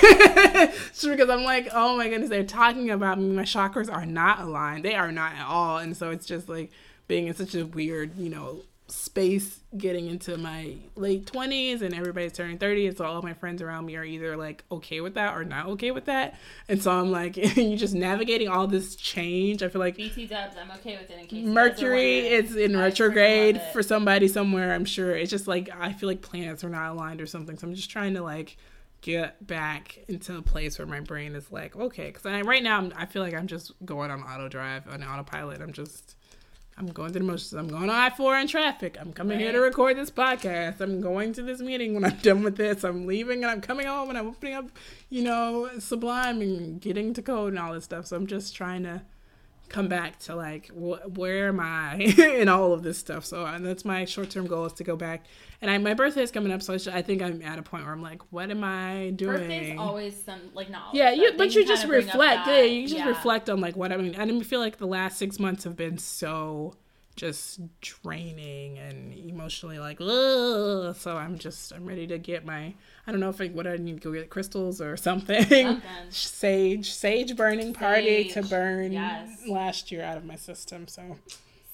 Because I'm like, oh my goodness, they're talking about me. My chakras are not aligned. They are not at all. And so it's just like being in such a weird, you know, space getting into my late 20s and everybody's turning 30 and so all my friends around me are either like okay with that or not okay with that and so i'm like you're just navigating all this change i feel like BT Dubs. I'm okay with it. In case you guys are Mercury is in I retrograde for somebody somewhere, I'm sure. It's just like I feel like planets are not aligned or something. So I'm just trying to like get back into a place where my brain is like, okay, because right now I'm, I feel like I'm just going on auto drive, on autopilot. I'm just, I'm going through the motions. I'm going on I 4 in traffic. I'm coming here to record this podcast. I'm going to this meeting when I'm done with this. I'm leaving and I'm coming home and I'm opening up, you know, Sublime and getting to code and all this stuff. So I'm just trying to come back to like wh- where am I in all of this stuff. So that's my short term goal is to go back. And I, my birthday is coming up, so I, should, I think I'm at a point where I'm like, what am I doing? Birthday's always some like not. yeah, you, but you just kinda bring up reflect. that- Yeah, you just yeah. reflect on like what I mean. I didn't feel like the last six months have been so just draining and emotionally like, ugh. so I'm just I'm ready to get my I don't know if I what I need to go get crystals or something. Something. Sage sage burning party to burn yes. last year out of my system. So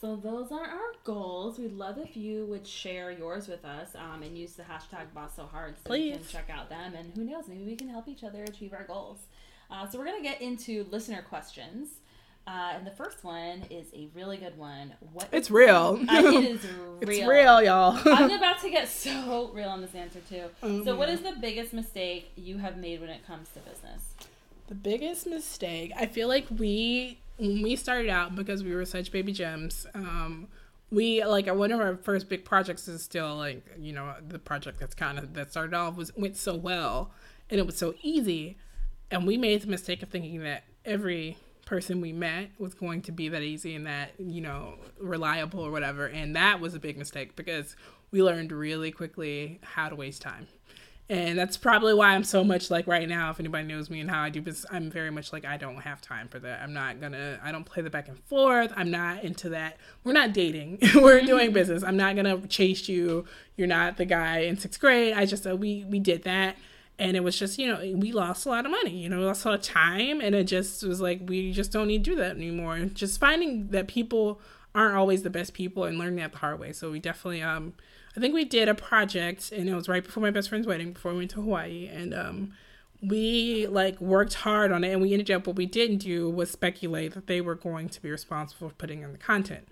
So those are our goals. We'd love if you would share yours with us um, and use the hashtag Boss So Hard so we can check out them. And who knows, maybe we can help each other achieve our goals. Uh, so we're gonna get into listener questions. Uh, and the first one is a really good one. What it's real. It is real. It's real, y'all. I'm about to get so real on this answer too. Oh, so, what is the biggest mistake you have made when it comes to business? The biggest mistake, I feel like we when we started out because we were such baby gems. Um, we like one of our first big projects is still like you know the project that's kind of that started off was went so well and it was so easy, and we made the mistake of thinking that every person we met was going to be that easy and that you know reliable or whatever, and that was a big mistake because we learned really quickly how to waste time. And that's probably why I'm so much like right now. If anybody knows me and how I do business, I'm very much like I don't have time for that. I'm not gonna. I don't play the back and forth. I'm not into that. We're not dating. We're doing business. I'm not gonna chase you. You're not the guy in sixth grade. I just uh, we we did that, and it was just you know we lost a lot of money you know we lost a lot of time and it just was like we just don't need to do that anymore. Just finding that people aren't always the best people and learning that the hard way. So we definitely um i think we did a project and it was right before my best friend's wedding before we went to hawaii. And um we like worked hard on it and we ended up what we didn't do was speculate that they were going to be responsible for putting in the content.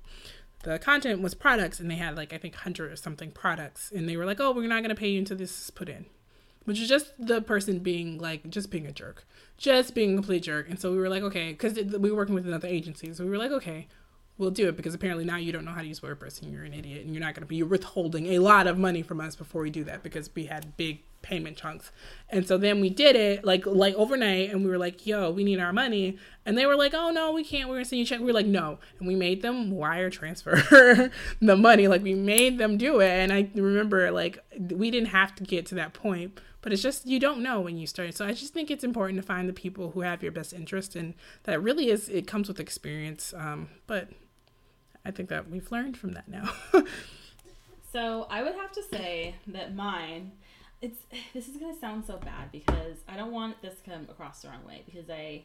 The content was products and they had like i think 100 or something products. And they were like oh we're not going to pay you until this is put in which is just the person being like just being a jerk just being a complete jerk and so we were like okay because we were working with another agency so we were like okay we'll do it because apparently now you don't know how to use WordPress and you're an idiot and you're not going to be withholding a lot of money from us before we do that because we had big payment chunks. And so then we did it like like overnight and we were like, "Yo, we need our money." And they were like, "Oh no, we can't. We're going to send you a check." We were like, "No." And we made them wire transfer the money. Like we made them do it. And I remember like we didn't have to get to that point, but it's just you don't know when you start. So I just think it's important to find the people who have your best interest and that really is it comes with experience. Um, but I think that we've learned from that now. so I would have to say that mine, it's this is gonna sound so bad because I don't want this to come across the wrong way because I,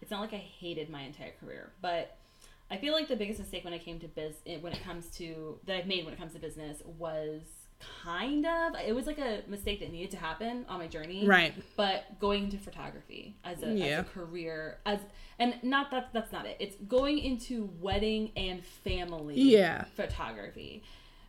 it's not like I hated my entire career, but I feel like the biggest mistake when it came to biz when it comes to that I've made when it comes to business was kind of it was like a mistake that needed to happen on my journey. Right. But going into photography as a, yeah. as a career as and not that that's not it. It's going into wedding and family yeah. photography.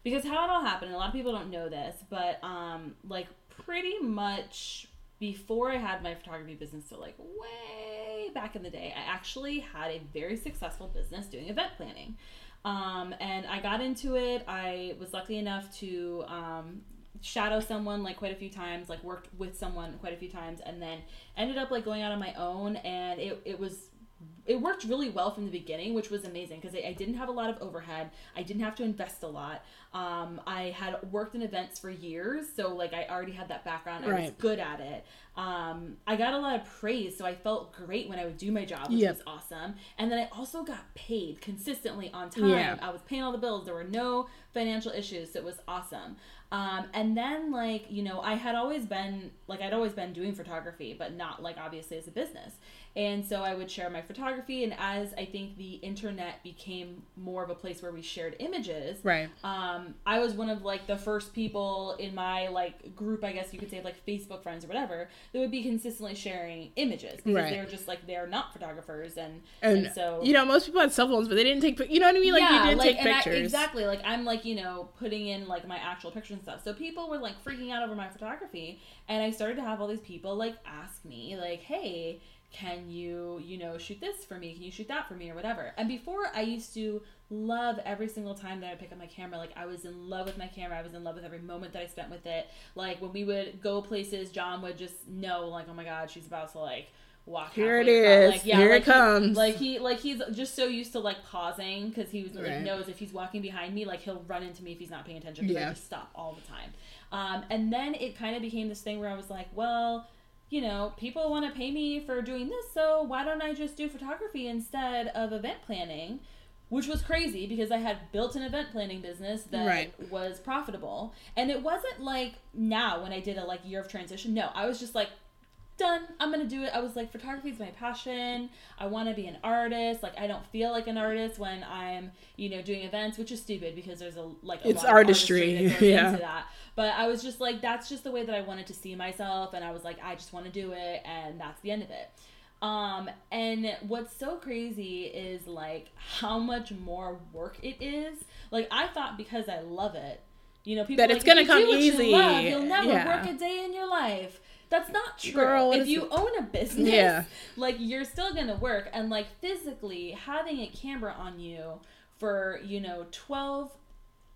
Because how it all happened a lot of people don't know this but um like pretty much before i had my photography business so like way back in the day i actually had a very successful business doing event planning um, and I got into it. I was lucky enough to um, shadow someone like quite a few times, like worked with someone quite a few times, and then ended up like going out on my own. And it, it was it worked really well from the beginning, which was amazing because I, I, didn't have a lot of overhead. I didn't have to invest a lot. Um, I had worked in events for years, so like I already had that background. I right. was good at it. Um, I got a lot of praise, so I felt great when I would do my job, which yep. was awesome. And then I also got paid consistently on time. Yeah. I was paying all the bills. There were no financial issues, so it was awesome. Um, and then like you know, I had always been like I'd always been doing photography, but not like obviously as a business. And so I would share my photography, and as I think the internet became more of a place where we shared images, right? Um, I was one of like the first people in my like group, I guess you could say, like Facebook friends or whatever, that would be consistently sharing images because right. they're just like they're not photographers, and, and, and so you know most people had cell phones, but they didn't take, you know what I mean? Like yeah, you didn't like, take pictures, I, exactly. Like I'm like you know putting in like my actual pictures and stuff, so people were like freaking out over my photography, and I started to have all these people like ask me like, hey can you you know shoot this for me? Can you shoot that for me or whatever? And before i used to love every single time that i pick up my camera. Like i was in love with my camera. I was in love with every moment that i spent with it. Like when we would go places john would just know like oh my god she's about to like walk here it is like, yeah, here like it comes. he, like he like he's just so used to like pausing because he was like right. knows if he's walking behind me like he'll run into me if he's not paying attention because yeah. i just stop all the time. Um, and then it kind of became this thing where i was like well you know, people want to pay me for doing this, so why don't I just do photography instead of event planning? Which was crazy because I had built an event planning business that right. was profitable. And it wasn't like now when I did a like year of transition. No, I was just like, done. I'm gonna do it. I was like, photography is my passion. I want to be an artist. Like, I don't feel like an artist when I'm, you know, doing events, which is stupid because there's a like a it's artistry, artistry yeah. But I was just like, that's just the way that I wanted to see myself, and I was like, I just want to do it, and that's the end of it. Um, and what's so crazy is like how much more work it is. Like I thought because I love it, you know, people that like, it's gonna come easy. You you'll never yeah. work a day in your life. That's not true. Girl, if you own a business, yeah. like you're still gonna work and like physically having a camera on you for, you know, 12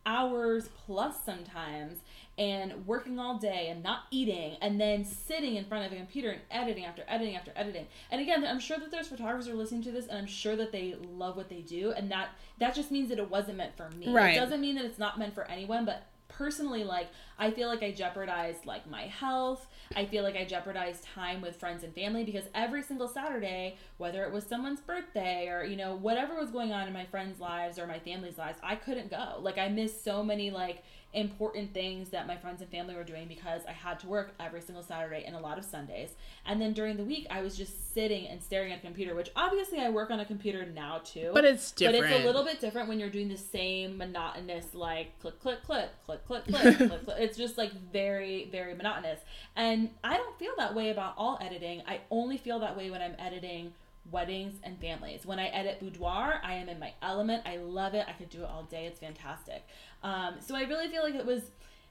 hours plus sometimes and working all day and not eating and then sitting in front of a computer and editing after editing after editing. And again, I'm sure that there's photographers who are listening to this and I'm sure that they love what they do and that that just means that it wasn't meant for me. Right. It doesn't mean that it's not meant for anyone, but personally, like, I feel like I jeopardized like my health. I feel like I jeopardized time with friends and family because every single Saturday, whether it was someone's birthday or, you know, whatever was going on in my friends' lives or my family's lives, I couldn't go. Like, I missed so many, like, important things that my friends and family were doing because I had to work every single Saturday and a lot of Sundays. And then during the week, I was just sitting and staring at a computer, which obviously I work on a computer now too. But it's different. But it's a little bit different when you're doing the same monotonous, like click, click, click, click, click, click, click, click. It's just like very, very monotonous. And I don't feel that way about all editing. I only feel that way when I'm editing weddings and families. When I edit boudoir, I am in my element. I love it. I could do it all day. It's fantastic. Um, so I really feel like it was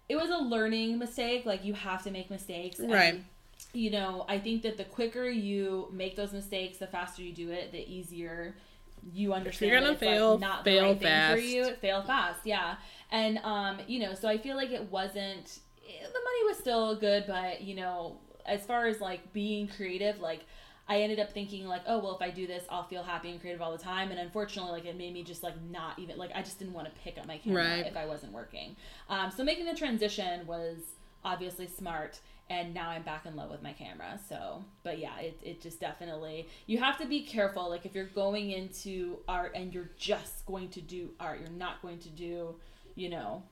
it was a learning mistake. Like you have to make mistakes. And, Right. You know, I think that the quicker you make those mistakes, the faster you do it, the easier you understand. you're gonna fail, like, not the fail right thing fast. for you. Fail fast, yeah. And um, you know, so I feel like it wasn't. The money was still good, but you know, as far as like being creative, like I ended up thinking like, oh well, if I do this, I'll feel happy and creative all the time. And unfortunately, like it made me just like not even like I just didn't want to pick up my camera Right. if I wasn't working. Um, so making the transition was obviously smart. And now I'm back in love with my camera. So, but yeah, it, it just definitely, you have to be careful. Like, if you're going into art and you're just going to do art, you're not going to do, you know,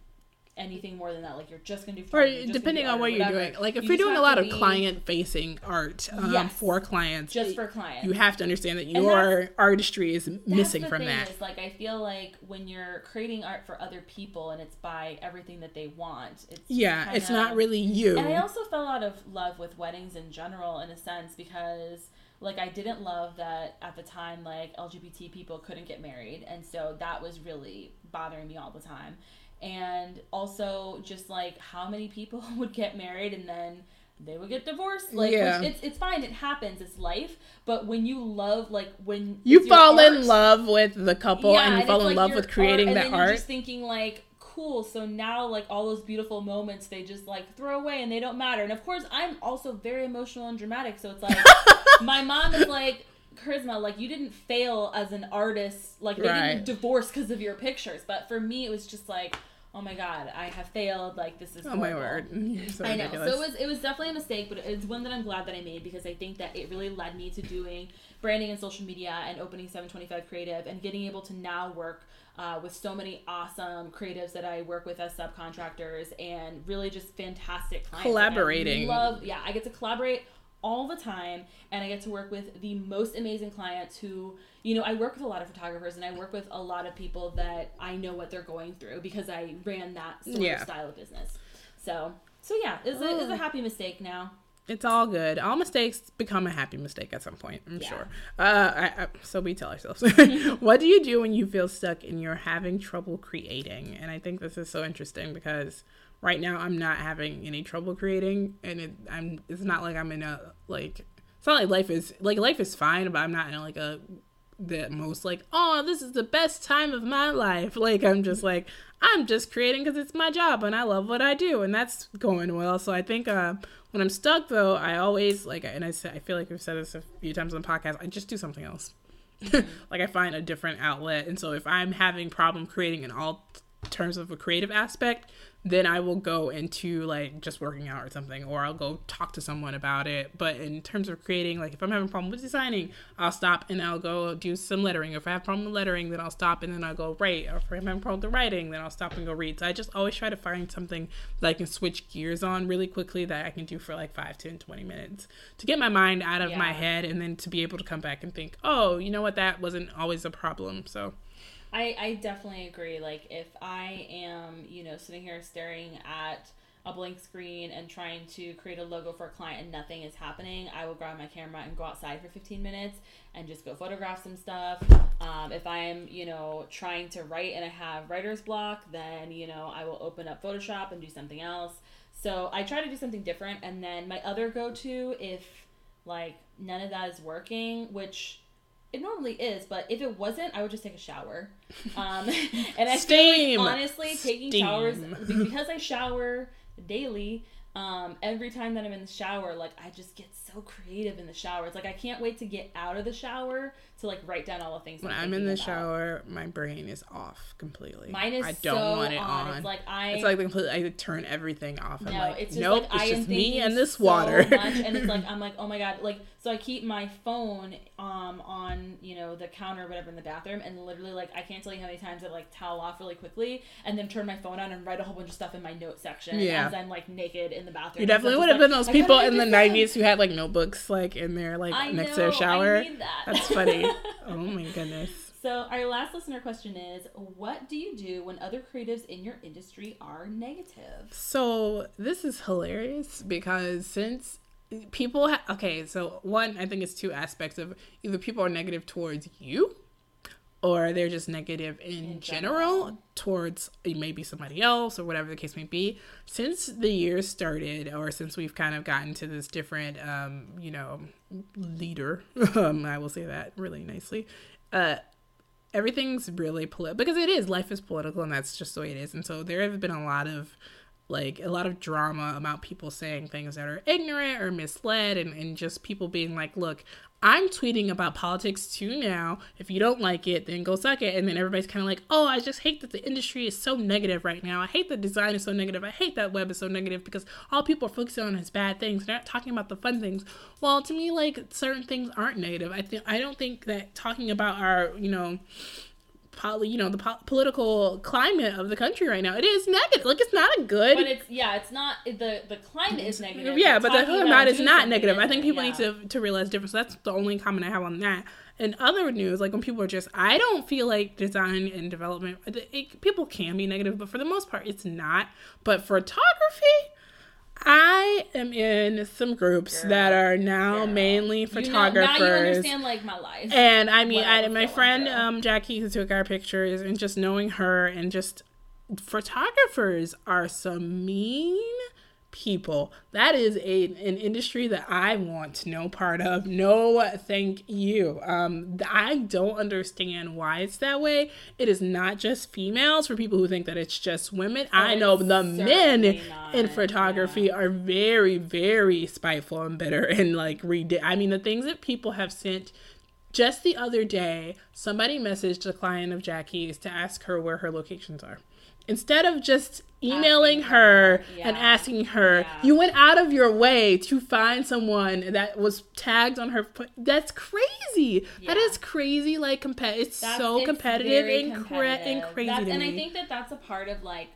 anything more than that. Like, you're just going to do Or photography, you're just gonna depending on what you're doing. Like if You you're doing a lot of be- client facing art um, Yes. for clients, just for clients. you have to understand that your artistry is missing from that. Is, like I feel like when you're creating art for other people and it's by everything that they want, it's Yeah, it's kinda- not really you. And I also fell out of love with weddings in general, in a sense, because like I didn't love that at the time like LGBT people couldn't get married, and so that was really bothering me all the time. And also just like how many people would get married and then they would get divorced. Like Yeah. it's it's fine, it happens, it's life. But when you love like when you fall in love with the couple and you it's fall in like love with creating art, the then art. You're just thinking like, cool. So now like all those beautiful moments they just like throw away and they don't matter. And of course I'm also very emotional and dramatic. So it's like my mom is like. Charisma, like you didn't fail as an artist, like they Right. didn't divorce because of your pictures. But for me, it was just like, oh my god, I have failed. Like this is oh my word. So I know. ridiculous. So it was it was definitely a mistake, but it's one that I'm glad that I made because I think that it really led me to doing branding and social media and opening 725 Creative and getting able to now work uh, with so many awesome creatives that I work with as subcontractors and really just fantastic clients. Collaborating. love, yeah, I get to collaborate all the time and I get to work with the most amazing clients who, you know, I work with a lot of photographers and I work with a lot of people that I know what they're going through because I ran that sort Yeah. of style of business. So, so yeah, it's a, it's a happy mistake now. It's all good. All mistakes become a happy mistake at some point. I'm Yeah. sure. Uh, I, I, so we tell ourselves. what do you do when you feel stuck and you're having trouble creating? And I think this is so interesting because right now I'm not having any trouble creating, and it, I'm. It's not like I'm in a like. It's not like life is like life is fine, but I'm not in like a the most like oh this is the best time of my life like i'm just like i'm just creating because it's my job and i love what i do and that's going well so i think uh, when i'm stuck though i always like and i say i feel like we've said this a few times on the podcast i just do something else like i find a different outlet and so if i'm having problem creating in all terms of a creative aspect then I will go into like just working out or something, or I'll go talk to someone about it. But in terms of creating, like if I'm having a problem with designing, I'll stop and I'll go do some lettering. If I have a problem with lettering, then I'll stop and then I'll go write. Or if I'm having a problem with writing, then I'll stop and go read. So I just always try to find something that I can switch gears on really quickly that I can do for like 5, 10, 20 minutes to get my mind out of my head and then to be able to come back and think, oh, you know what, that wasn't always a problem. So I, I definitely agree. Like if I am, you know, sitting here staring at a blank screen and trying to create a logo for a client and nothing is happening, I will grab my camera and go outside for 15 minutes and just go photograph some stuff. Um, if I'm, you know, trying to write and I have writer's block, then, you know, I will open up Photoshop and do something else. So I try to do something different. And then my other go to, if like none of that is working, which it normally is, but if it wasn't, I would just take a shower. Um, and I Steam. feel like honestly, taking Steam. showers because I shower daily. Um, every time that I'm in the shower, like I just get so creative in the shower. It's like I can't wait to get out of the shower to like write down all the things. when I'm I'm in the about. shower, my brain is off completely. Mine is I don't so want it on. on. It's like I. It's like completely. I turn everything off. No, like, it's just nope. like it's I am just me and this so water. much, and it's like I'm like, oh my god, like so I keep my phone um on you know the counter or whatever in the bathroom, and literally like I can't tell you how many times I like towel off really quickly, and then turn my phone on and write a whole bunch of stuff in my note section Yeah. as I'm like naked in the bathroom. You definitely would have been those people in the '90s who had like notebooks like in their like I next know, to their shower. I need that. That's funny. oh my goodness. So our last listener question is, what do you do when other creatives in your industry are negative? So this is hilarious because since people ha- okay, so one I think it's two aspects of either people are negative towards you or they're just negative in, In general, general. towards maybe somebody else or whatever the case may be. Since the year started or since we've kind of gotten to this different um, you know, leader, um, I will say that really nicely. Uh everything's really political because it is life is political and that's just the way it is and so there have been a lot of like a lot of drama about people saying things that are ignorant or misled and, and just people being like look i'm tweeting about politics too now. If you don't like it then go suck it. And then everybody's kind of like oh i just hate that the industry is so negative right now. I hate the design is so negative. I hate that web is so negative because all people are focusing on is bad things. They're not talking about the fun things. Well to me like certain things aren't negative. I think i don't think that talking about our you know poly, you know, the po- political climate of the country right now. It is negative. Like it's not a good. But it's yeah, it's not the the climate is negative. yeah, but the talking whole about about is not negative. I think people yeah. need to to realize difference. That's the only comment I have on that. And other news, like when people are just, I don't feel like design and development. It, it- people can be negative, but for the most part, it's not. But photography. I am in some groups Girl, that are now girl. mainly You know- photographers. now you understand like my life. And I mean, I, my friend um, Jackie, who took our pictures, and just knowing her, and just photographers are some mean people. That is a an industry that I want no part of. No, thank you. Um, I don't understand why it's that way. It is not just females. For people who think that it's just women, I know the men not, in photography are very, very spiteful and bitter and like read. I mean, the things that people have sent just the other day, somebody messaged a client of Jackie's to ask her where her locations are. Instead of just emailing her her, and asking her, Yeah. you went out of your way to find someone that was tagged on her. That's crazy. That Yeah. is crazy. Like, comp- it's That's- so it's competitive and, cra- and crazy That's- and me. I think that that's a part of like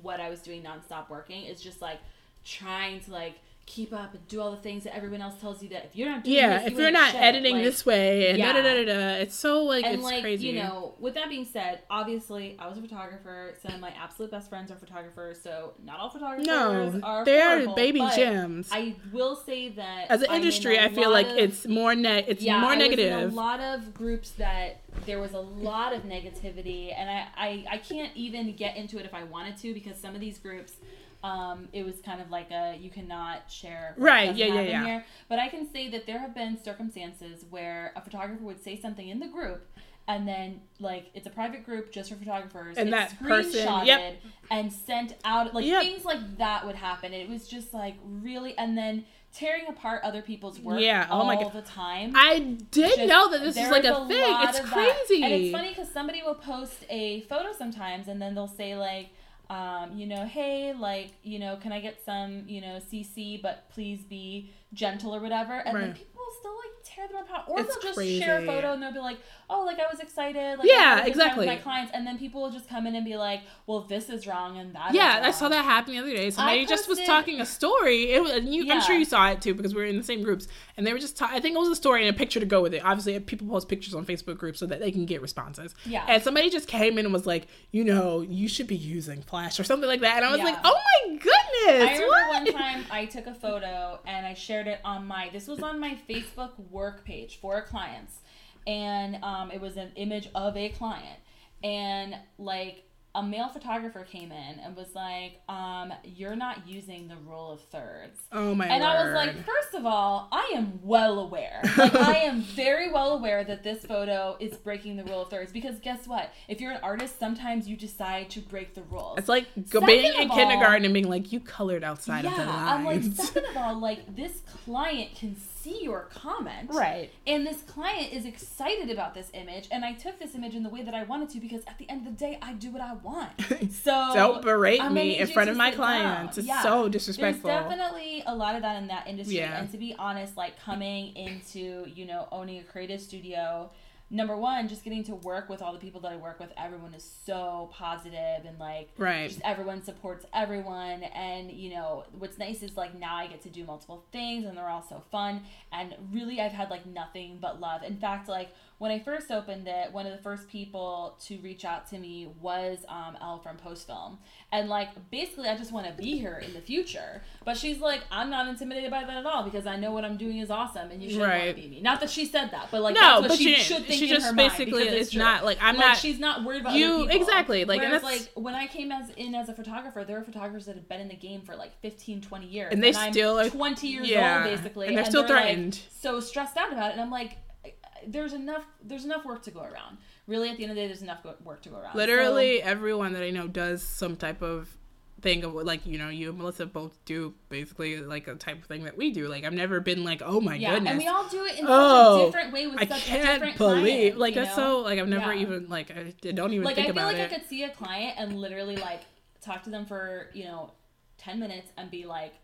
what I was doing nonstop working is just like trying to like keep up and do all the things that everyone else tells you that if you're not doing yeah, this, if you you're not shit. editing Like, this way and yeah. da da da da it's so like and it's like crazy. you know with that being said obviously i was a photographer some of my absolute best friends are photographers so not all photographers no, are they are baby gems. i will say that As an industry, i feel like of- it's more net it's yeah, more I negative. a lot of groups that there was a lot of negativity, and I, I, I can't even get into it if I wanted to because some of these groups, um, it was kind of like a you cannot share. Right, yeah, yeah, yeah. Here. But I can say that there have been circumstances where a photographer would say something in the group. And then, like, it's a private group just for photographers. And it's that person- yep. and sent out. Like, Yep. things like that would happen. It was just, like, really. And then tearing apart other people's work Yeah, oh my God. the time. I did Just- know that this is like a thing. It's of that. crazy. And it's funny because somebody will post a photo sometimes, and then they'll say like, um, you know, hey, like, you know, can I get some, you know, CC, but please be gentle or whatever, and then people still like tear them apart, or It's they'll just share a photo and they'll be like, oh, like I was excited, like Yeah, I had a good time exactly. with my clients, and then people will just come in and be like, well, this is wrong and that." yeah, I saw that happen the other day. Somebody just was talking a story. It was, and you, I'm sure you saw it too because we were in the same groups, and they were just. Ta- I think it was a story and a picture to go with it. Obviously, uh, people post pictures on Facebook groups so that they can get responses. Yeah. And somebody just came in and was like, you know, you should be using Flash or something like that, and I was Yeah. like, oh my goodness, I remember what? one time I took a photo and I shared it on my. This was on my Facebook work page for clients, and um, it was an image of a client, and like a male photographer came in and was like, um, "You're not using the rule of thirds." Oh my And word. I was like, first of all, I am well aware. Like, I am very well aware that this photo is breaking the rule of thirds because guess what? If you're an artist, sometimes you decide to break the rules. it's like go, being in all- kindergarten and being like, you colored outside yeah, of the lines. I'm like, second of all, like this client can see your comment, right. And this client is excited about this image, and I took this image in the way that I wanted to because at the end of the day, I do what I want. So Don't berate I'm me in front of my clients. down. It's Yeah. so There's definitely a lot of that in that industry. Yeah. And to be honest, like coming into, you know, owning a creative studio, number one, just getting to work with all the people that I work with, everyone is so positive and like right. just everyone supports everyone and you know what's nice is like now i get to do multiple things and they're all so fun and really i've had like nothing but love in fact like when i first opened it one of the first people to reach out to me was um, elle from post film and like basically i just want to be here in the future. But she's like i'm not intimidated by that at all because i know what i'm doing is awesome and you should want Right. to be me. Not that she said that but like no, that's what but she, she, should think she in just her mind basically because it's not like I'm like not. she's not worried about you- exactly, like, and Whereas, like when I came as in as a photographer, there were photographers that had been in the game for like 15, 20 years, And they I'm still are- 20 years yeah, old basically, and they're still like, threatened. so stressed out about it, and I'm like, there's enough, there's enough work to go around. Really, at the end of the day, there's enough go- work to go around. Literally everyone that I know does some type of thing of like you know you and Melissa both do basically like a type of thing that we do. Like I've never been like oh my So, yeah, goodness. and we all do it in Oh, such a oh, different way with I such a can't different believe client, like that's know? so like I've never Yeah. even like I don't even think like think I feel like it. I could see a client and literally like talk to them for you know ten minutes and be like,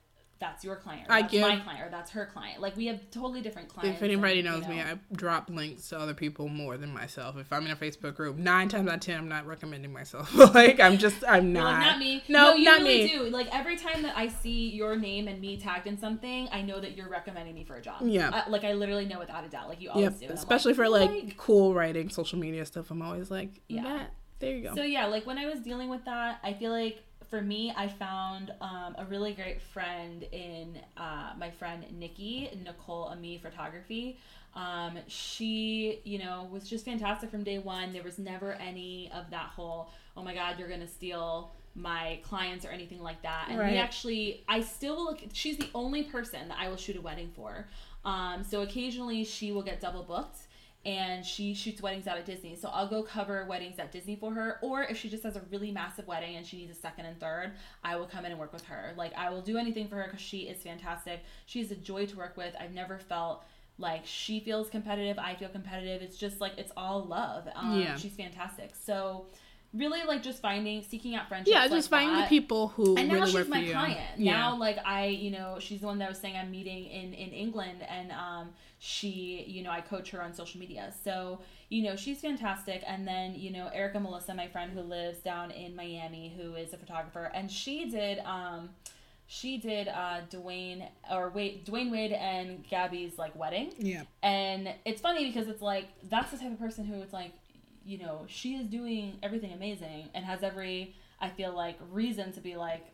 "That's your client, or I that's give- my client, or that's her client." Like we have totally different clients. if anybody and, you knows me. I drop links to other people more than myself. If I'm in a Facebook group, nine times out of ten, I'm not recommending myself. like I'm just, I'm not. like not me. No, you not really me. do. Like every time that I see your name and me tagged in something, I know that you're recommending me for a job. Yeah. I, like I literally know without a doubt. Like you always Yep, do. Especially for "Oh like cool writing, social media stuff. I'm always like, Yeah. yeah, there you go. So yeah, like when I was dealing with that, I feel like for me, I found um, a really great friend in uh, my friend Nikki Nicole Ami Photography. Um, she, you know, was just fantastic from day one. There was never any of that whole, oh my God, you're gonna steal my clients or anything like that. And Right. we actually, I still will. She's the only person that I will shoot a wedding for. Um, so occasionally she will get double booked and she shoots weddings out at Disney. So I'll go cover weddings at Disney for her. Or if she just has a really massive wedding and she needs a second and third, I will come in and work with her. Like I will do anything for her because she is fantastic. She's a joy to work with. I've never felt like she feels competitive. I feel competitive. It's just like it's all love. Um, Yeah. She's fantastic. So really like just finding, seeking out friendships. yeah, like just finding the people who And now really she's my you. client. Yeah. Now, like I, you know, she's the one that was saying I'm meeting in in England, and um, she, you know, I coach her on social media. So, you know, she's fantastic. And then, you know, Erica Melissa, my friend who lives down in Miami, who is a photographer, and she did, um, she did uh, Dwayne or wait, Dwyane Wade and Gabby's like wedding. yeah, And it's funny because it's like that's the type of person who it's like, you know, she is doing everything amazing and has every I feel like reason to be like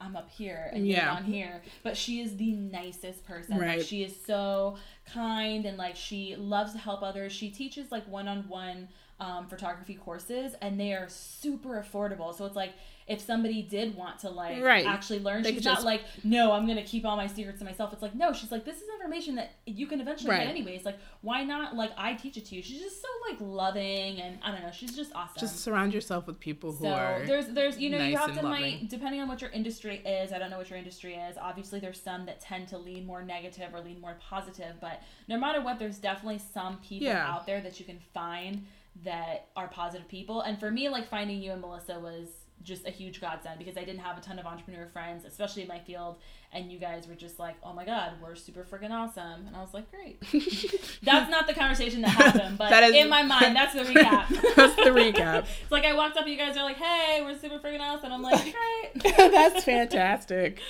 I'm up here and you're Yeah. down here. But she is the nicest person. Like, she is so kind and like she loves to help others. She teaches like one on one um, photography courses and they are super affordable. So it's like if somebody did want to like Right. actually learn, They she's not just- like, no, I'm gonna keep all my secrets to myself. It's like, no, she's like, this is information that you can eventually Right. get anyways. Like, why not? Like, I teach it to you. She's just so like loving, and I don't know. She's just awesome. just surround yourself with people who so are. there's there's you know you have to might depending on what your industry is. I don't know what your industry is. Obviously, there's some that tend to lean more negative or lean more positive. But no matter what, there's definitely some people Yeah. out there that you can find that are positive people. And for me, like finding you and Melissa was just a huge godsend because I didn't have a ton of entrepreneur friends, especially in my field. And you guys were just like, "Oh my god, we're super freaking awesome!" And I was like, "Great." that's not the conversation that happened, but That is- in my mind, that's the recap. That's the recap. it's like I walked up, you guys are like, "Hey, we're super freaking awesome." I'm like, "Great." That's fantastic.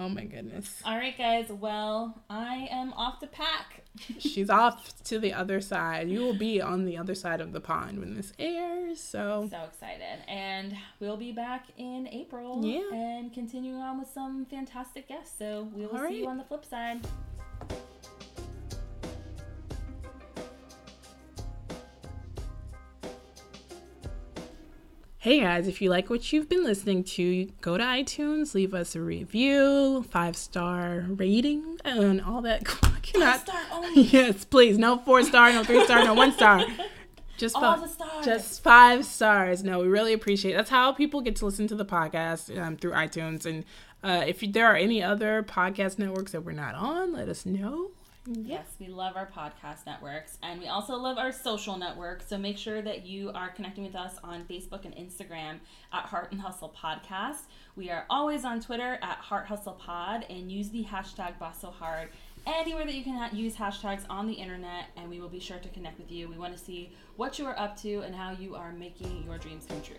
Oh my goodness. All right, guys. Well, I am off to pack. She's off to the other side. You will be on the other side of the pond when this airs. So So excited. And we'll be back in April Yeah. and continuing on with some fantastic guests. So we will All see you on the flip side. Hey guys, if you like what you've been listening to, go to iTunes, leave us a review, five star rating, and all that. Five star only. yes, please. No four star, no three star, no one star. Just All five, the stars. just five stars. No, we really appreciate. It. That's how people get to listen to the podcast um, through iTunes. And uh, if you, there are any other podcast networks that we're not on, let us know. Yes, we love our podcast networks and we also love our social network. So make sure that you are connecting with us on Facebook and Instagram at Heart and Hustle Podcast. We are always on Twitter at Heart Hustle Pod and use the hashtag Boss So Hard anywhere that you can use hashtags on the internet and we will be sure to connect with you. We want to see what you are up to and how you are making your dreams come true.